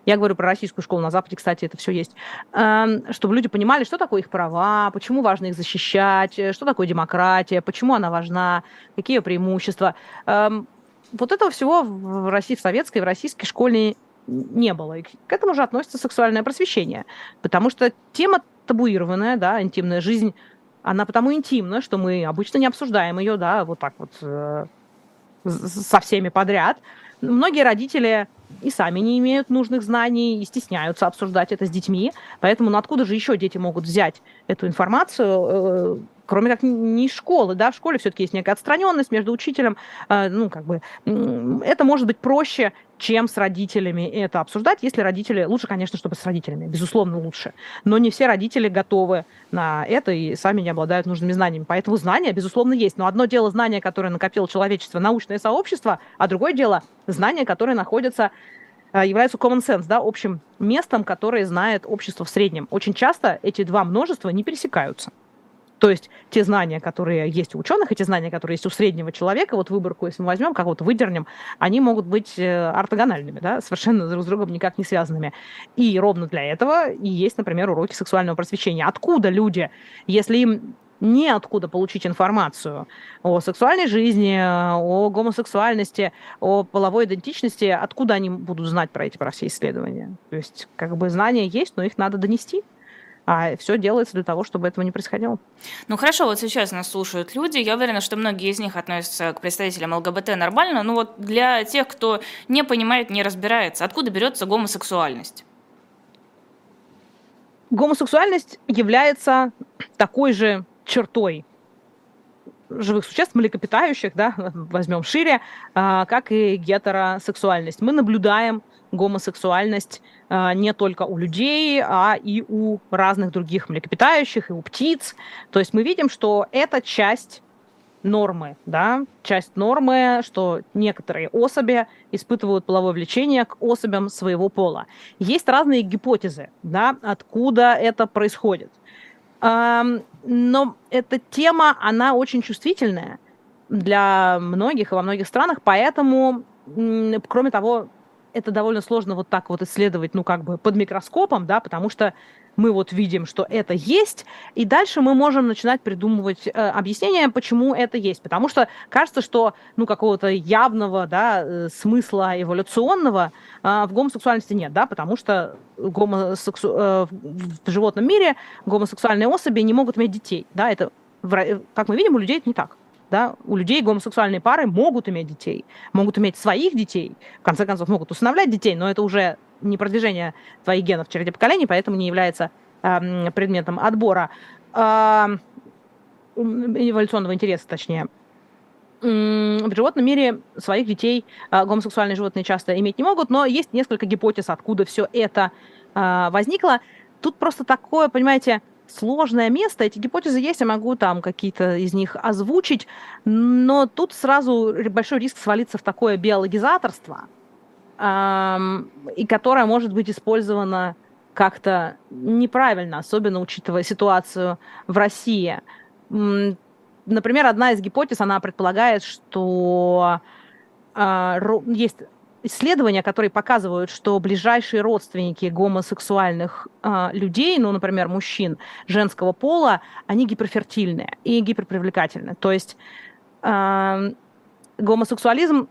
Я говорю про российскую школу, на Западе, кстати, это все есть. Эм, чтобы люди понимали, что такое их права, почему важно их защищать, э, что такое демократия, почему она важна, какие преимущества. Эм, вот этого всего в России, в советской, в российской школе не было. И к этому же относится сексуальное просвещение. Потому что тема табуированная, да, интимная жизнь, она потому интимна, что мы обычно не обсуждаем ее, да, вот так вот э, со всеми подряд. Многие родители и сами не имеют нужных знаний, и стесняются обсуждать это с детьми. Поэтому ну, откуда же еще дети могут взять эту информацию, э, кроме как не из школы, да, в школе все-таки есть некая отстраненность между учителем, э, ну, как бы, это может быть проще, чем с родителями это обсуждать, если родители, лучше, конечно, чтобы с родителями, безусловно, лучше, но не все родители готовы на это и сами не обладают нужными знаниями, поэтому знания, безусловно, есть, но одно дело знания, которое накопило человечество, научное сообщество, а другое дело знания, которые находятся э, являются common sense, да, общим местом, которое знает общество в среднем. Очень часто эти два множества не пересекаются. То есть те знания, которые есть у ученых, и те знания, которые есть у среднего человека, вот выборку, если мы возьмем, как вот выдернем, они могут быть э, ортогональными, да, совершенно друг с другом никак не связанными. И ровно для этого и есть, например, уроки сексуального просвещения. Откуда люди, если им неоткуда получить информацию о сексуальной жизни, о гомосексуальности, о половой идентичности, откуда они будут знать про эти про все исследования? То есть, как бы знания есть, но их надо донести. А все делается для того, чтобы этого не происходило. Ну хорошо, вот сейчас нас слушают люди. Я уверена, что многие из них относятся к представителям ЛГБТ нормально. Но вот для тех, кто не понимает, не разбирается, откуда берется гомосексуальность? Гомосексуальность является такой же чертой живых существ, млекопитающих, да, возьмем шире, а, как и гетеросексуальность. Мы наблюдаем гомосексуальность а, не только у людей, а и у разных других млекопитающих, и у птиц. То есть мы видим, что это часть нормы, да, часть нормы, что некоторые особи испытывают половое влечение к особям своего пола. Есть разные гипотезы, да, откуда это происходит. Но эта тема, она очень чувствительная для многих и во многих странах, поэтому, кроме того, это довольно сложно вот так вот исследовать, ну, как бы под микроскопом, да, потому что мы вот видим, что это есть, и дальше мы можем начинать придумывать э, объяснение, почему это есть. Потому что кажется, что, ну, какого-то явного, да, э, смысла эволюционного э, в гомосексуальности нет, да, потому что гомосексу... э, в животном мире гомосексуальные особи не могут иметь детей, да, это, как мы видим, у людей это не так да, у людей гомосексуальные пары могут иметь детей, могут иметь своих детей, в конце концов могут усыновлять детей, но это уже не продвижение твоих генов в череде поколений, поэтому не является э, предметом отбора э, эволюционного интереса, точнее. В животном мире своих детей э, гомосексуальные животные часто иметь не могут, но есть несколько гипотез, откуда все это э, возникло. Тут просто такое, понимаете, сложное место. Эти гипотезы есть, я могу там какие-то из них озвучить, но тут сразу большой риск свалиться в такое биологизаторство, и которое может быть использовано как-то неправильно, особенно учитывая ситуацию в России. Например, одна из гипотез, она предполагает, что э, есть исследования, которые показывают, что ближайшие родственники гомосексуальных э, людей, ну, например, мужчин женского пола, они гиперфертильные и гиперпривлекательны. То есть э, гомосексуализм,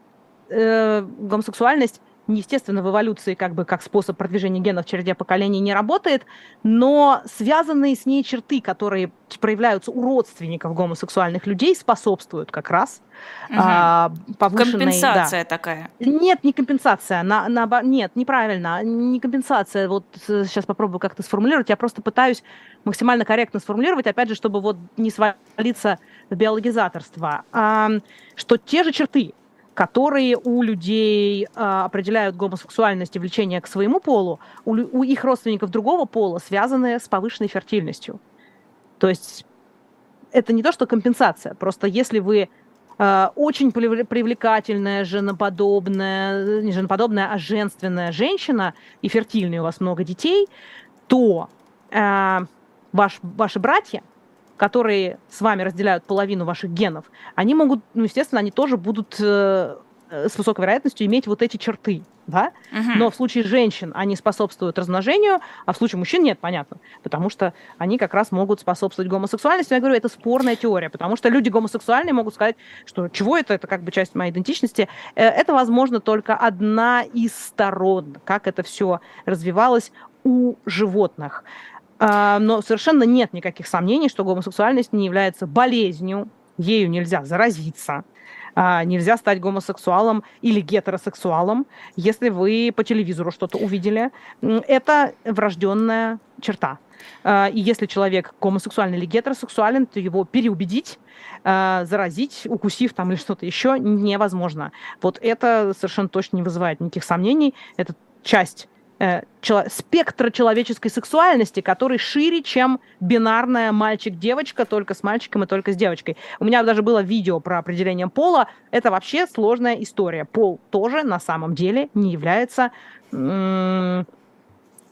э, гомосексуальность естественно, в эволюции как бы как способ продвижения генов в череде поколений не работает, но связанные с ней черты, которые проявляются у родственников гомосексуальных людей, способствуют как раз угу. а, повышенной... Компенсация да. такая. Нет, не компенсация. На, на, нет, неправильно. Не компенсация. Вот сейчас попробую как-то сформулировать. Я просто пытаюсь максимально корректно сформулировать, опять же, чтобы вот не свалиться в биологизаторство. А, что те же черты, которые у людей а, определяют гомосексуальность и влечение к своему полу, у, у их родственников другого пола связаны с повышенной фертильностью. То есть это не то, что компенсация, просто если вы э, очень привлекательная, женоподобная, не женоподобная, а женственная женщина, и фертильная у вас много детей, то э, ваш, ваши братья – которые с вами разделяют половину ваших генов, они могут, ну, естественно, они тоже будут э, с высокой вероятностью иметь вот эти черты, да? Угу. Но в случае женщин они способствуют размножению, а в случае мужчин нет, понятно, потому что они как раз могут способствовать гомосексуальности. Я говорю, это спорная теория, потому что люди гомосексуальные могут сказать, что чего это, это как бы часть моей идентичности. Э, это, возможно, только одна из сторон, как это все развивалось у животных. А, но совершенно нет никаких сомнений, что гомосексуальность не является болезнью, ею нельзя заразиться, а, нельзя стать гомосексуалом или гетеросексуалом, если вы по телевизору что-то увидели. Это врожденная черта. А, и если человек гомосексуальный или гетеросексуален, то его переубедить, заразить, укусив там или что-то еще, невозможно. Вот это совершенно точно не вызывает никаких сомнений. Это часть э, спектра человеческой сексуальности, который шире, чем бинарная мальчик-девочка, только с мальчиком и только с девочкой. У меня даже было видео про определение пола. Это вообще сложная история. Пол тоже на самом деле не является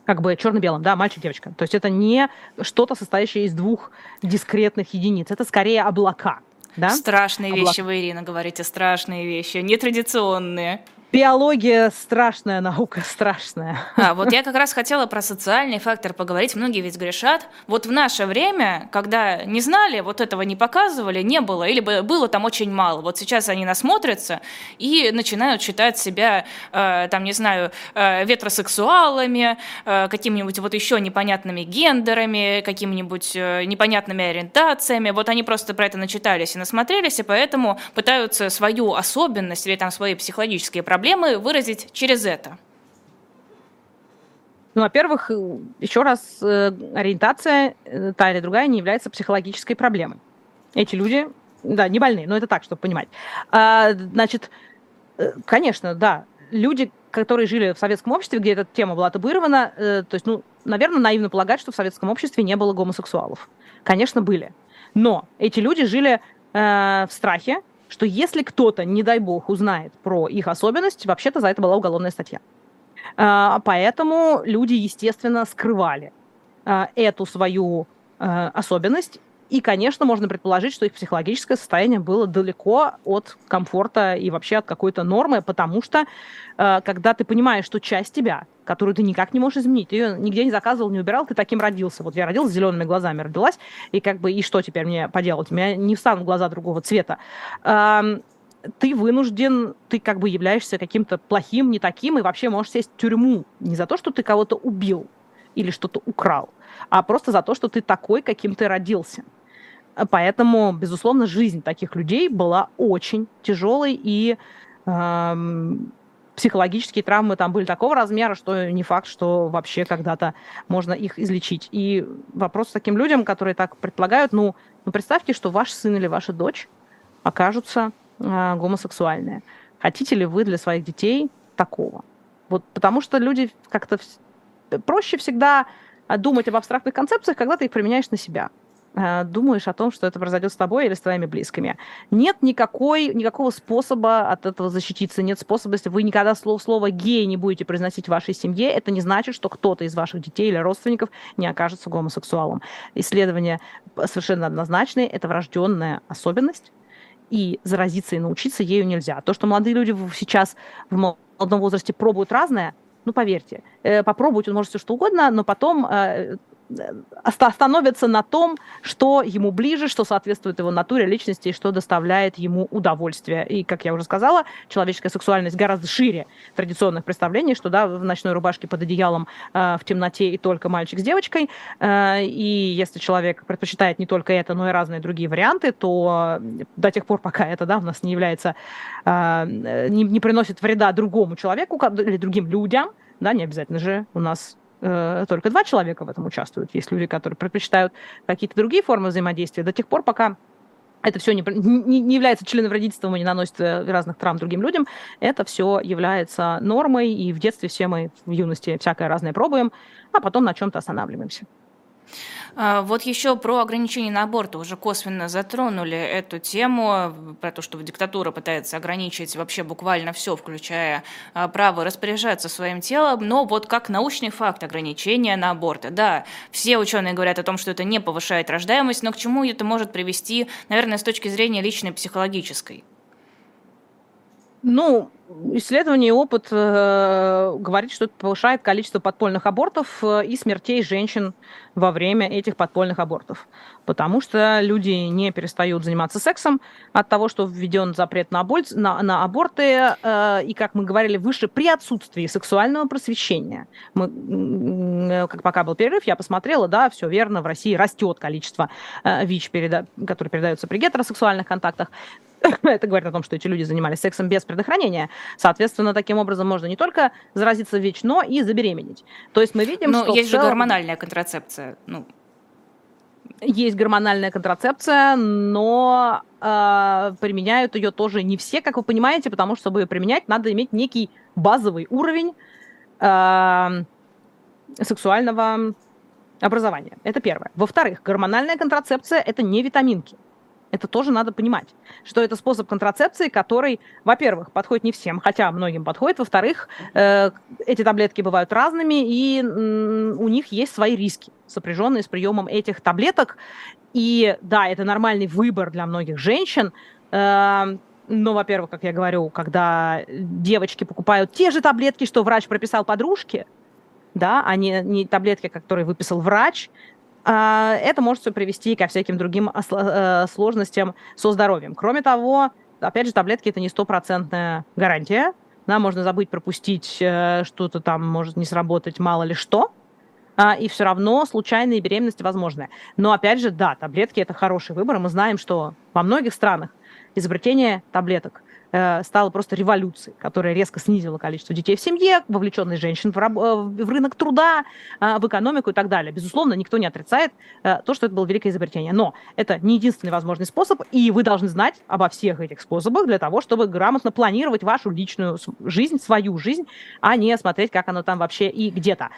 как бы черно-белым, да, мальчик-девочка. То есть это не что-то, состоящее из двух дискретных единиц. Это скорее облака. Да? Страшные Облак... вещи вы, Ирина, говорите, страшные вещи, нетрадиционные. Биология страшная наука, страшная. А, вот я как раз хотела про социальный фактор поговорить. Многие ведь грешат. Вот в наше время, когда не знали, вот этого не показывали, не было, или было там очень мало. Вот сейчас они насмотрятся и начинают считать себя, э, там, не знаю, э, ветросексуалами, э, какими-нибудь вот еще непонятными гендерами, какими-нибудь э, непонятными ориентациями. Вот они просто про это начитались и насмотрелись, и поэтому пытаются свою особенность или там свои психологические проблемы проблемы выразить через это? Ну, во-первых, еще раз, э, ориентация, э, та или другая, не является психологической проблемой. Эти люди, да, не больные, но это так, чтобы понимать. А, значит, э, конечно, да, люди, которые жили в советском обществе, где эта тема была табуирована, то есть, ну, наверное, наивно полагать, что в советском обществе не было гомосексуалов. Конечно, были. Но эти люди жили в страхе, что если кто-то, не дай бог, узнает про их особенность, вообще-то за это была уголовная статья. А, поэтому люди, естественно, скрывали а, эту свою а, особенность и, конечно, можно предположить, что их психологическое состояние было далеко от комфорта и вообще от какой-то нормы, потому что э, когда ты понимаешь, что часть тебя, которую ты никак не можешь изменить, ты ее нигде не заказывал, не убирал, ты таким родился. Вот я родилась с зелеными глазами, родилась, и как бы, и что теперь мне поделать? У меня не встанут глаза другого цвета. Ты вынужден, ты как бы являешься каким-то плохим, не таким, и вообще можешь сесть в тюрьму не за то, что ты кого-то убил или что-то украл, а просто за то, что ты такой, каким ты родился. Поэтому, безусловно, жизнь таких людей была очень тяжелой, и э, психологические травмы там были такого размера, что не факт, что вообще когда-то можно их излечить. И вопрос таким людям, которые так предполагают, ну, ну представьте, что ваш сын или ваша дочь окажутся э, гомосексуальные. Хотите ли вы для своих детей такого? Вот потому что люди как-то проще всегда думать об абстрактных концепциях, когда ты их применяешь на себя. Э, думаешь о том, что это произойдет с тобой или с твоими близкими. Нет никакой, никакого способа от этого защититься, нет способа, если вы никогда слово, слово «гей» не будете произносить в вашей семье, это не значит, что кто-то из ваших детей или родственников не окажется гомосексуалом. Исследования совершенно однозначные, это врожденная особенность, и заразиться и научиться ею нельзя. То, что молодые люди сейчас в молодом возрасте пробуют разное, ну, поверьте, э, попробовать может все что угодно, но потом э, остановится на том, что ему ближе, что соответствует его натуре, личности и что доставляет ему удовольствие. И, как я уже сказала, человеческая сексуальность гораздо шире традиционных представлений, что да, в ночной рубашке под одеялом э, в темноте и только мальчик с девочкой. Э, и если человек предпочитает не только это, но и разные другие варианты, то до тех пор, пока это да, у нас не является, э, не, не приносит вреда другому человеку или другим людям, да, не обязательно же у нас э, только два человека в этом участвуют. Есть люди, которые предпочитают какие-то другие формы взаимодействия до тех пор, пока это все не, не, не является членовредительством и не наносит э, разных травм другим людям, это все является нормой, и в детстве все мы в юности всякое разное пробуем, а потом на чем-то останавливаемся. А, вот еще про ограничение на аборты уже косвенно затронули эту тему, про то, что диктатура пытается ограничить вообще буквально все, включая а, право распоряжаться своим телом, но вот как научный факт ограничения на аборты. Да, все ученые говорят о том, что это не повышает рождаемость, но к чему это может привести, наверное, с точки зрения личной психологической? Ну, исследование и опыт э, говорит, что это повышает количество подпольных абортов э, и смертей женщин во время этих подпольных абортов. Потому что люди не перестают заниматься сексом от того, что введен запрет на, аборт, на, на аборты. Э, и, как мы говорили выше, при отсутствии сексуального просвещения. Мы, как пока был перерыв, я посмотрела, да, все верно, в России растет количество э, ВИЧ, переда- которые передаются при гетеросексуальных контактах. Это говорит о том, что эти люди занимались сексом без предохранения. Соответственно, таким образом можно не только заразиться ВИЧ, но и забеременеть. То есть мы видим, но что... есть целом... же гормональная контрацепция. Ну. Есть гормональная контрацепция, но э, применяют ее тоже не все, как вы понимаете, потому что, чтобы ее применять, надо иметь некий базовый уровень э, сексуального образования. Это первое. Во-вторых, гормональная контрацепция – это не витаминки. Это тоже надо понимать, что это способ контрацепции, который, во-первых, подходит не всем, хотя многим подходит, во-вторых, э, эти таблетки бывают разными, и э, у них есть свои риски, сопряженные с приемом этих таблеток. И да, это нормальный выбор для многих женщин, э, но, во-первых, как я говорю, когда девочки покупают те же таблетки, что врач прописал подружке, да, а не, не таблетки, которые выписал врач, это может все привести ко всяким другим э, сложностям со здоровьем. Кроме того, опять же, таблетки это не стопроцентная гарантия. Да, можно забыть пропустить, э, что-то там может не сработать, мало ли что. А, и все равно случайные беременности возможны. Но опять же, да, таблетки это хороший выбор. Мы знаем, что во многих странах изобретение таблеток стала просто революцией, которая резко снизила количество детей в семье, вовлеченных женщин в, раб- э, в рынок труда, э, в экономику и так далее. Безусловно, никто не отрицает то, что это было великое изобретение. Но это не единственный возможный способ, и вы должны знать обо всех этих способах для того, чтобы грамотно планировать вашу личную жизнь, свою жизнь, а не смотреть, как оно там вообще и где-то.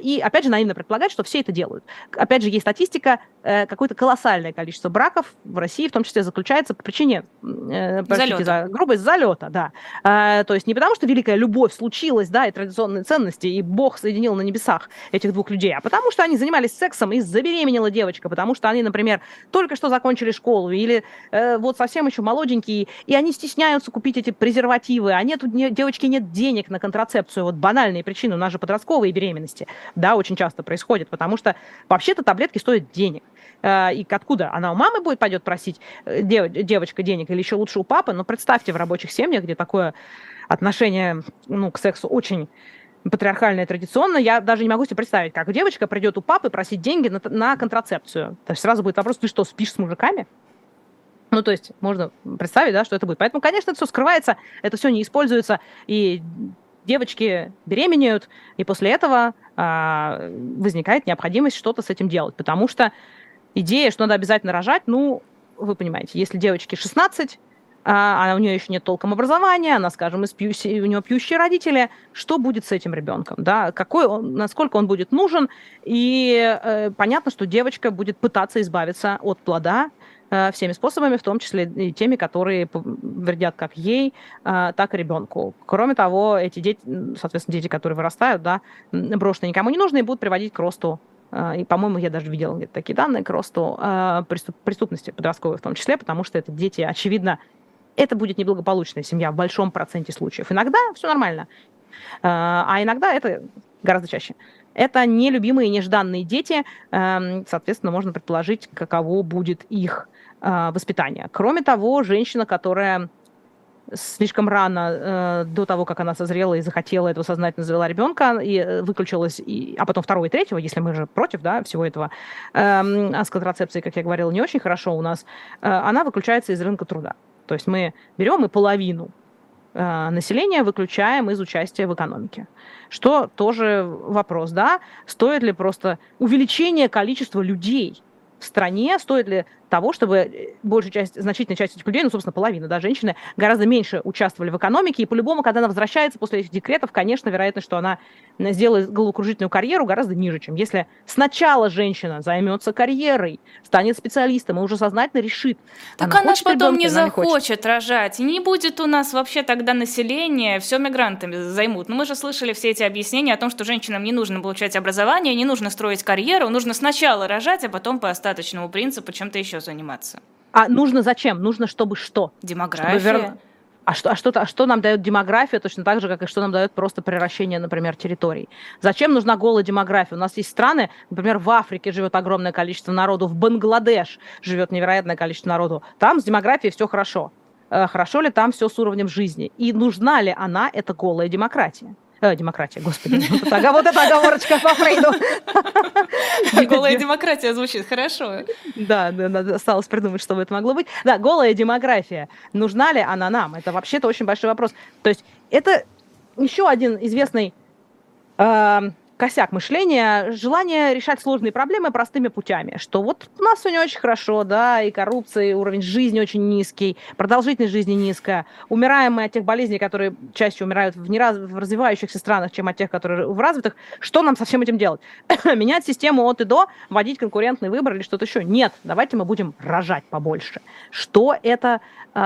И, опять же, наивно предполагать, что все это делают. Опять же, есть статистика, какое-то колоссальное количество браков в России, в том числе, заключается по причине, простите за грубость залета, да. А, то есть не потому, что великая любовь случилась, да, и традиционные ценности, и Бог соединил на небесах этих двух людей, а потому что они занимались сексом, и забеременела девочка, потому что они, например, только что закончили школу, или э, вот совсем еще молоденькие, и они стесняются купить эти презервативы, а нет, не, девочки нет денег на контрацепцию, вот банальные причины, у нас же подростковые беременности, да, очень часто происходит, потому что вообще-то таблетки стоят денег. Э, и откуда? Она у мамы будет пойдет просить э, дев, девочка денег или еще лучше у папы? Но представьте, в рабочих семьях, где такое отношение ну, к сексу очень патриархальное традиционно, я даже не могу себе представить, как девочка придет у папы просить деньги на, на контрацепцию. То есть сразу будет вопрос, ты что, спишь с мужиками? Ну, то есть можно представить, да, что это будет. Поэтому, конечно, это все скрывается, это все не используется, и девочки беременеют, и после этого а, возникает необходимость что-то с этим делать, потому что идея, что надо обязательно рожать, ну, вы понимаете, если девочке 16, а, а у нее еще нет толком образования, она, скажем, из пьюси, у нее пьющие родители, что будет с этим ребенком, да, какой он, насколько он будет нужен, и э, понятно, что девочка будет пытаться избавиться от плода э, всеми способами, в том числе и теми, которые вредят как ей, э, так и ребенку. Кроме того, эти дети, соответственно, дети, которые вырастают, да, брошенные никому не нужны, будут приводить к росту и, по-моему, я даже видела такие данные к росту а, преступ, преступности подростковой в том числе, потому что это дети, очевидно, это будет неблагополучная семья в большом проценте случаев. Иногда все нормально, а, а иногда это гораздо чаще. Это нелюбимые, нежданные дети, соответственно, можно предположить, каково будет их воспитание. Кроме того, женщина, которая слишком рано э, до того, как она созрела и захотела этого сознательно завела ребенка и э, выключилась, и, а потом второго и третьего, если мы же против да, всего этого, э, а с контрацепцией, как я говорила, не очень хорошо у нас, э, она выключается из рынка труда. То есть мы берем и половину э, населения выключаем из участия в экономике. Что тоже вопрос, да? Стоит ли просто увеличение количества людей в стране, стоит ли того, чтобы э, большая часть, значительная часть этих людей, ну, собственно, половина, да, женщины, гораздо меньше участвовали в экономике, и по-любому, когда она возвращается после этих декретов, конечно, вероятность, что она сделает головокружительную карьеру гораздо ниже, чем если сначала женщина займется карьерой, станет специалистом и уже сознательно решит. Так она, она же потом ребенка, не захочет хочет. рожать, не будет у нас вообще тогда населения, все мигрантами займут. Но ну, мы же слышали все эти объяснения о том, что женщинам не нужно получать образование, не нужно строить карьеру, нужно сначала рожать, а потом по остаточному принципу чем-то еще заниматься. А нужно зачем? Нужно, чтобы что? Демография. Чтобы вер... А что, а, что, а что нам дает демография, точно так же, как и что нам дает просто превращение, например, территорий? Зачем нужна голая демография? У нас есть страны, например, в Африке живет огромное количество народу, в Бангладеш живет невероятное количество народу. Там с демографией все хорошо. Э, хорошо ли там все с уровнем жизни? И нужна ли она, эта голая демократия? Э, демократия, господи. Это, вот это оговорочка по Фрейду. Голая демократия звучит хорошо. Да, осталось придумать, что бы это могло быть. Да, голая демография. Нужна ли она нам? Это вообще-то очень большой вопрос. То есть это еще один известный э, косяк мышления, желание решать сложные проблемы простыми путями, что вот у нас все не очень хорошо, да, и коррупция, и уровень жизни очень низкий, продолжительность жизни низкая, умираем мы от тех болезней, которые чаще умирают в, нераз... в развивающихся странах, чем от тех, которые в развитых, что нам со всем этим делать? Менять систему от и до, вводить конкурентный выбор или что-то еще? Нет, давайте мы будем рожать побольше. Что это э,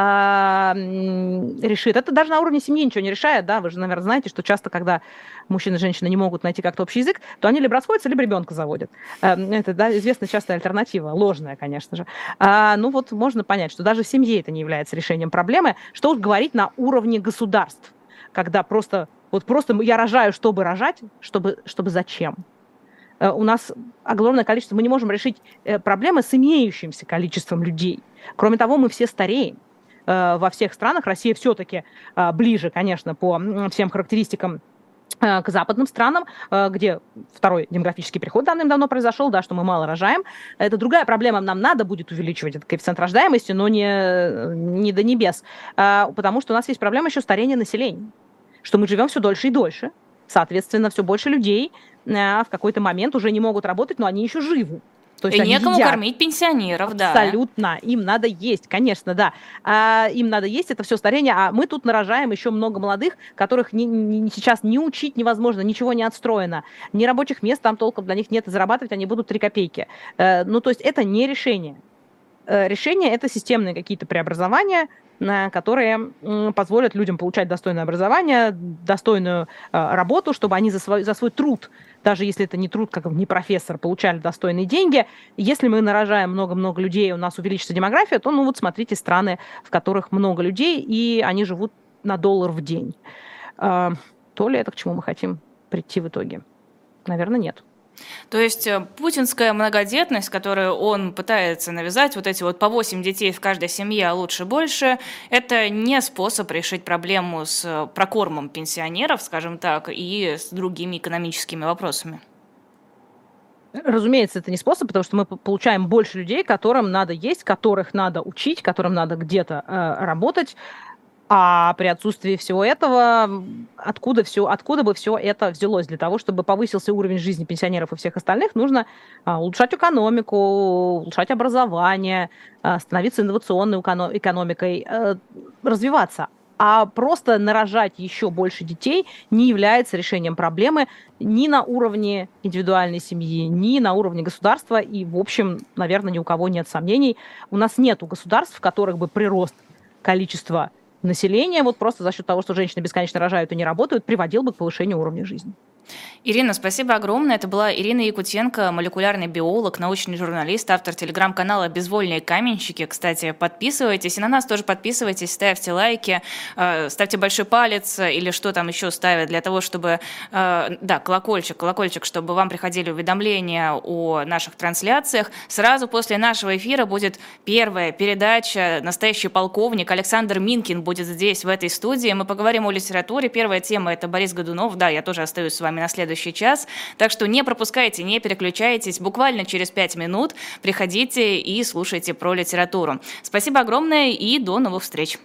решит? Это даже на уровне семьи ничего не решает, да, вы же, наверное, знаете, что часто, когда мужчина и женщина не могут найти как-то общий язык, то они либо расходятся, либо ребенка заводят. Эм, это да, известная частая альтернатива, ложная, конечно же. А, ну вот можно понять, что даже в семье это не является решением проблемы. Что уж говорить на уровне государств, когда просто вот просто я рожаю, чтобы рожать, чтобы, чтобы зачем? Э, у нас огромное количество, мы не можем решить э, проблемы с имеющимся количеством людей. Кроме того, мы все стареем э, во всех странах. Россия все-таки ближе, конечно, по всем характеристикам к западным странам, э, где второй демографический переход давным-давно произошел, да, что мы мало рожаем. Это другая проблема. Нам надо будет увеличивать этот коэффициент рождаемости, но не, не до небес. А, потому что у нас есть проблема еще старения населения. Что мы живем все дольше и дольше. Соответственно, все больше людей э, в какой-то момент уже не могут работать, но они еще живы. То есть и некому едят. кормить пенсионеров, да. Абсолютно. Им надо есть, конечно, да. А, им надо есть, это все старение. А мы тут нарожаем еще много молодых, которых не, не, сейчас не учить невозможно, ничего не отстроено. Ни рабочих мест там толком для них нет, и зарабатывать они будут 3 копейки. А, ну, то есть это не решение. А, решение – это системные какие-то преобразования, которые позволят людям получать достойное образование, достойную работу, чтобы они за свой, за свой труд даже если это не труд, как не профессор, получали достойные деньги. Если мы нарожаем много-много людей, у нас увеличится демография, то, ну вот смотрите, страны, в которых много людей, и они живут на доллар в день. А, то ли это к чему мы хотим прийти в итоге? Наверное, нет. То есть э, путинская многодетность, которую он пытается навязать, вот эти вот по 8 детей в каждой семье, а лучше больше, это не способ решить проблему с э, прокормом пенсионеров, скажем так, и с другими экономическими вопросами. Разумеется, это не способ, потому что мы получаем больше людей, которым надо есть, которых надо учить, которым надо где-то э, работать. А при отсутствии всего этого, откуда, все, откуда бы все это взялось? Для того, чтобы повысился уровень жизни пенсионеров и всех остальных, нужно а, улучшать экономику, улучшать образование, а, становиться инновационной экономикой, а, развиваться. А просто нарожать еще больше детей не является решением проблемы ни на уровне индивидуальной семьи, ни на уровне государства. И, в общем, наверное, ни у кого нет сомнений. У нас нет государств, в которых бы прирост количества населения, вот просто за счет того, что женщины бесконечно рожают и не работают, приводил бы к повышению уровня жизни. Ирина, спасибо огромное. Это была Ирина Якутенко, молекулярный биолог, научный журналист, автор телеграм-канала «Безвольные каменщики». Кстати, подписывайтесь. И на нас тоже подписывайтесь, ставьте лайки, э, ставьте большой палец или что там еще ставят для того, чтобы... Э, да, колокольчик, колокольчик, чтобы вам приходили уведомления о наших трансляциях. Сразу после нашего эфира будет первая передача «Настоящий полковник». Александр Минкин будет здесь, в этой студии. Мы поговорим о литературе. Первая тема – это Борис Годунов. Да, я тоже остаюсь с вами на следующий час. Так что не пропускайте, не переключайтесь. Буквально через пять минут приходите и слушайте про литературу. Спасибо огромное и до новых встреч.